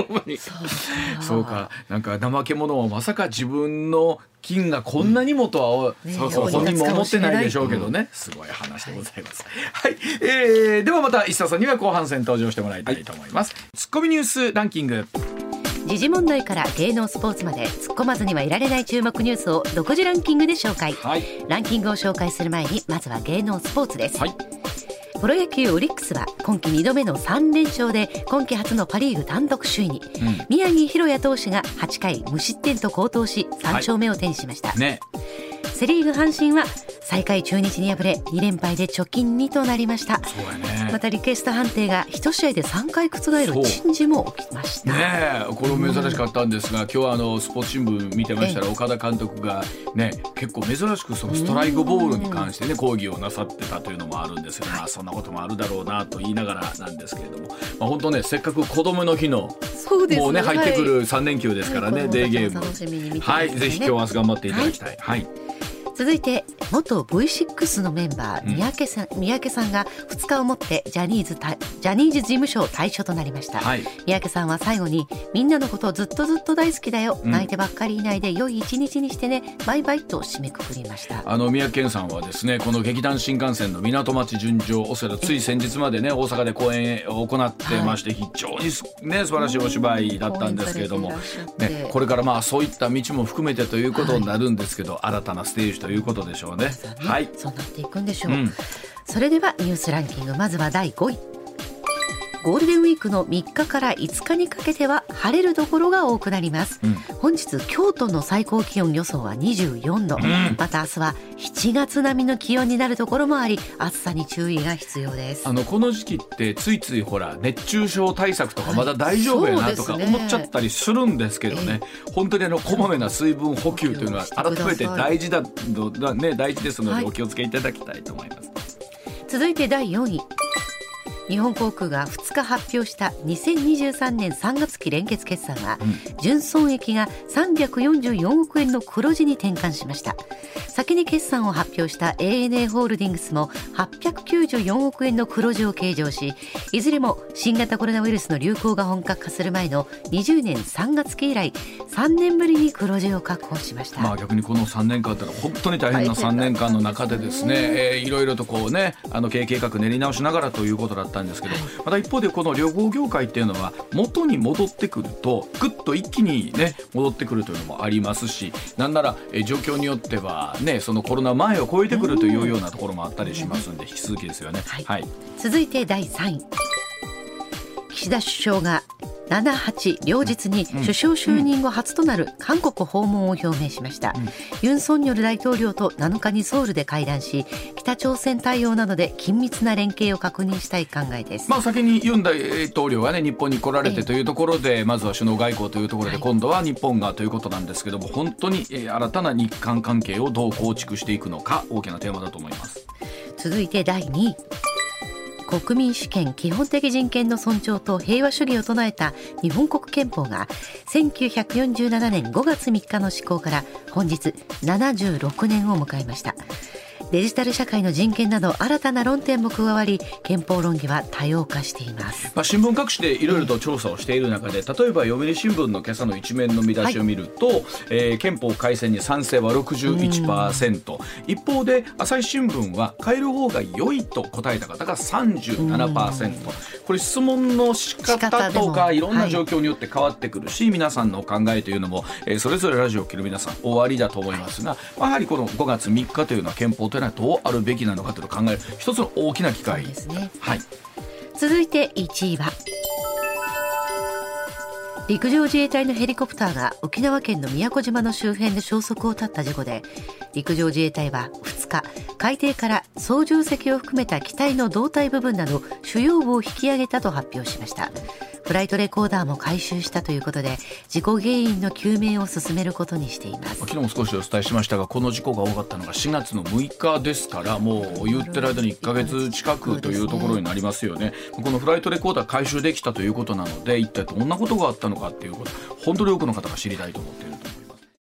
Speaker 1: そうかなんか怠け者はまさか自分の金がこんなにもとは、うん、そうそう本人も思ってないでしょうけどね、うん、すごい話でございますはい、はい、えー、ではまた石田さんには後半戦登場してもらいたいと思います、はい、ツッコミニュースランキング
Speaker 5: 時事問題から芸能スポーツまで突っ込まずにはいられない注目ニュースを独自ランキングで紹介、はい、ランキングを紹介する前にまずは芸能スポーツです、はい、プロ野球オリックスは今季2度目の3連勝で今季初のパ・リーグ単独首位に、うん、宮城大弥投手が8回無失点と好投し3勝目を手にしました、はいねセ・リーグ阪神は最下位中日に敗れ2連敗で貯金2となりました、ね、またリクエスト判定が1試合で3回覆る珍事も起きました
Speaker 1: ねこれも珍しかったんですが、うん、今日はあのスポーツ新聞見てましたら岡田監督が、ね、結構珍しくそのストライクボールに関して、ね、抗議をなさってたというのもあるんですが、まあ、そんなこともあるだろうなと言いながらなんですけれども、まあ、本当ねせっかく子どもの日のもうね、入ってくる3連休ですからね、デーゲーム、はい、ぜひ今日明日頑張っていただきたい。はい
Speaker 5: 続いて元 V6 のメンバー三宅さんうん、三宅さんが2日をもってジャニーズジャニーズ事務所を退所となりました、はい、三宅さんは最後に「みんなのことずっとずっと大好きだよ、うん、泣いてばっかりいないで良い一日にしてねバイバイ」と締めくくりました
Speaker 1: あの三宅健さんはですねこの劇団新幹線の港町純情オセロつい先日までね大阪で公演を行ってまして、非常にね素晴らしいお芝居だったんですけれども、ね、これからまあそういった道も含めてということになるんですけど、はい、新たなステージとということでしょうね。はい、
Speaker 5: そうなっていくんでしょう。うん、それではニュースランキングまずは第5位。ゴールデンウィークの3日から5日にかけては晴れるところが多くなります、うん、本日京都の最高気温予想は24度、うん、また明日は7月並みの気温になるところもあり暑さに注意が必要です
Speaker 1: あのこの時期ってついついほら熱中症対策とかまだ大丈夫やなとか思っちゃったりするんですけどね、はい本当にあのこまめな水分補給というのは改めて大事だね大事ですのでお気をつけいただきたいと思います、は
Speaker 5: い、続いて第4位日本航空が2日発表した2023年3月期連結決算は、純損益が344億円の黒字に転換しました先に決算を発表した ANA ホールディングスも894億円の黒字を計上しいずれも新型コロナウイルスの流行が本格化する前の20年3月期以来3年ぶりに黒字を確保しました、
Speaker 1: まあ、逆にこの3年間というのは本当に大変な3年間の中でですね、えー、いろいろとこうねあの経営計画練り直しながらということだったったんですけど、また一方でこの旅行業界っていうのは元に戻ってくるとぐっと一気にね戻ってくるというのもありますしなんなら、え状況によってはねそのコロナ前を超えてくるというようなところもあったりしますんで引き続きですよね。はい、はい、
Speaker 5: 続いて第3位岸田首相が7、8両日に首相就任後初となる韓国訪問を表明しました、うん、ユン・ソンニョル大統領と7日にソウルで会談し北朝鮮対応などで緊密な連携を確認したい考えです、
Speaker 1: まあ、先にユン大統領が、ね、日本に来られてというところで、えー、まずは首脳外交というところで、今度は日本がということなんですけども本当に新たな日韓関係をどう構築していくのか大きなテーマだと思います
Speaker 5: 続いて第2位国民主権基本的人権の尊重と平和主義を唱えた日本国憲法が1947年5月3日の施行から本日76年を迎えました。デジタル社会の人権など新たな論点も加わり憲法論議は多様化しています、ま
Speaker 1: あ、新聞各紙でいろいろと調査をしている中で例えば読売新聞の今朝の一面の見出しを見ると、はい、えー、憲法改正に賛成は61%一方で朝日新聞は変える方が良いと答えた方が37%これ質問の仕方とかいろんな状況によって変わってくるし、はい、皆さんの考えというのも、えー、それぞれラジオを聴る皆さん終わりだと思いますが、やはりこの5月3日というのは憲法といどうあるべきなのかというのを考える一つの大きな機会ですね、は
Speaker 5: い、続いて1位は陸上自衛隊のヘリコプターが沖縄県の宮古島の周辺で消息を絶った事故で陸上自衛隊は2日海底から操縦席を含めた機体の胴体部分など主要部を引き上げたと発表しましたフライトレコーダーも回収したということで事故原因の究明を進めることにしています昨
Speaker 1: 日も少しお伝えしましたがこの事故が多かったのが4月の6日ですからもう言ってる間に1か月近くというところになりますよね、ね、このフライトレコーダー回収できたということなので一体どんなことがあったのかっていうこと本当に多くの方が知りたいと思っていると思います